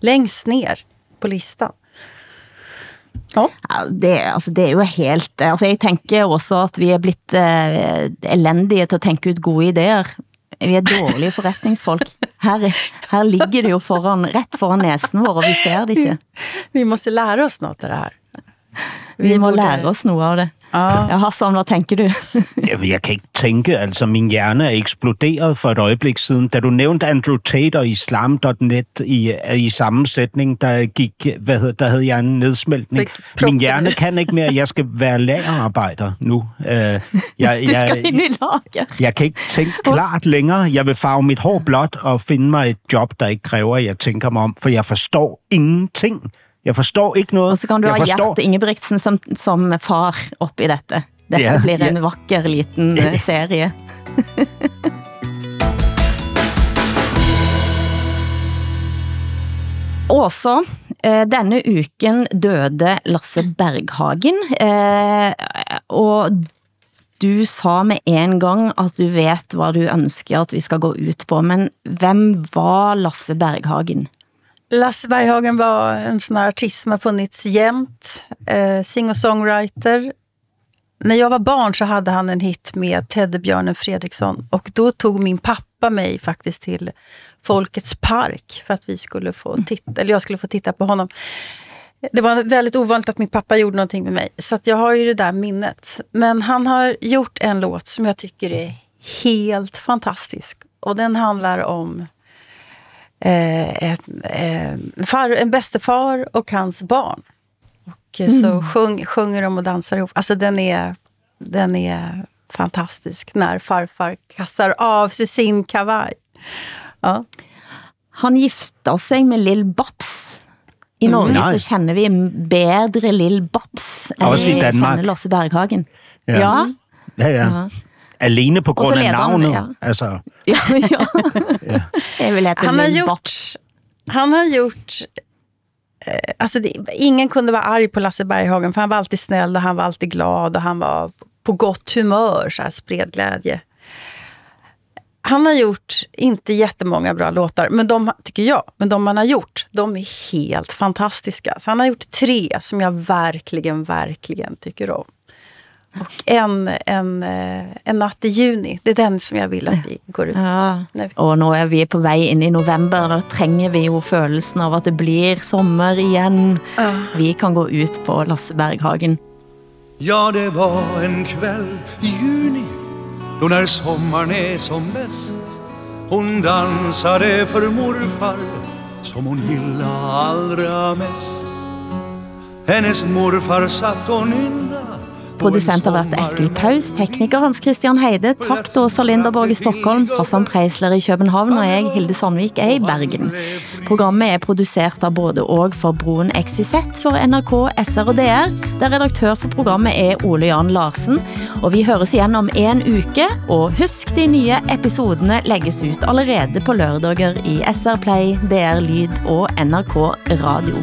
längst ner på listan. Ja. ja det, altså, det er jo helt... Altså, jeg tænker også at vi er blitt eh, elendige til at tænke ut gode idéer. Vi er dårlige forretningsfolk. Her, her ligger det jo foran, ret foran næsen vår, og vi ser det ikke. Vi måste lära oss något av det här. Vi, vi må borde... lære oss noget av det. Ja. Hassan, hvad tænker du? [LAUGHS] jeg, jeg kan ikke tænke, altså min hjerne er eksploderet for et øjeblik siden. Da du nævnte Andrew Tate og islam.net i, i sammensætning, der gik, hvad hedder, der havde jeg en nedsmeltning. Min hjerne kan ikke mere, jeg skal være lagerarbejder nu. Uh, jeg, [LAUGHS] jeg, du skal ind i lager. Jeg kan ikke tænke klart længere. Jeg vil farve mit hår blåt og finde mig et job, der ikke kræver, at jeg tænker mig om, for jeg forstår ingenting jeg forstår ikke noget. Og så kan du jeg ha forstår... Gjert Ingebrigtsen som, som far op i dette. Dette ja, blir en ja. vakker liten eh, [LAUGHS] serie. Også eh, denne uken døde Lasse Berghagen, eh, og du sa med en gang at du vet, hvad du ønsker, at vi skal gå ut på. Men hvem var Lasse Berghagen? Lasse Berghagen var en sån här artist som har funnits jämt. Eh, Singer-songwriter. När jag var barn så hade han en hit med Teddybjörnen Fredriksson. Och då tog min pappa mig faktiskt till Folkets park för att vi skulle få titta, eller jag skulle få titta på honom. Det var väldigt ovanligt att min pappa gjorde någonting med mig. Så att jag har ju det där minnet. Men han har gjort en låt som jag tycker är helt fantastisk. Och den handlar om eh, ett, eh, far, en bästefar och hans barn. Och mm. så sjung, sjunger de och dansar ihop. Alltså den är, den är fantastisk när farfar kastar av sig sin kavaj. Ja. Han gifter sig med Lill Babs. I mm. Norge mm. så känner vi bedre Lill Babs än vi känner Lasse Berghagen. Ja. ja. ja. ja. Alene på grund af leder han, navnet. ja. Altså, [LAUGHS] Ja, ja. [LAUGHS] Jeg vil hete Han har gjort... Han har gjort... Eh, alltså det, ingen kunde vara arg på Lasse Berghagen, för han var alltid snäll och han var alltid glad och han var på gott humör, så här, spred glädje. Han har gjort, inte jättemånga bra låtar, men de, tycker jag, men de han har gjort, de är helt fantastiska. Så han har gjort tre som jag verkligen, verkligen tycker om. Och en, en, eh, en natt i juni, det är den som jag vill att vi går ut Ja, Nej. og nå er vi på vei inn i november, da trenger vi jo følelsen av at det blir sommer igen. Vi kan gå ut på Lasse Berghagen. Ja, det var en kväll i juni Då när sommaren är som bäst Hon dansade för morfar Som hon gillade allra mest Hennes morfar satt och nynna Producent har vært Eskil Paus, tekniker Hans Christian Heide, takt Åsa Linderborg i Stockholm, Hassan Preisler i København og jeg, Hilde Sandvik, er i Bergen. Programmet er produceret av både og for Broen XYZ for NRK, SR og DR, der redaktør for programmet er Ole Jan Larsen, og vi høres igjen om en uke, og husk de nye episodene legges ut allerede på lørdager i SR Play, DR Lyd og NRK Radio.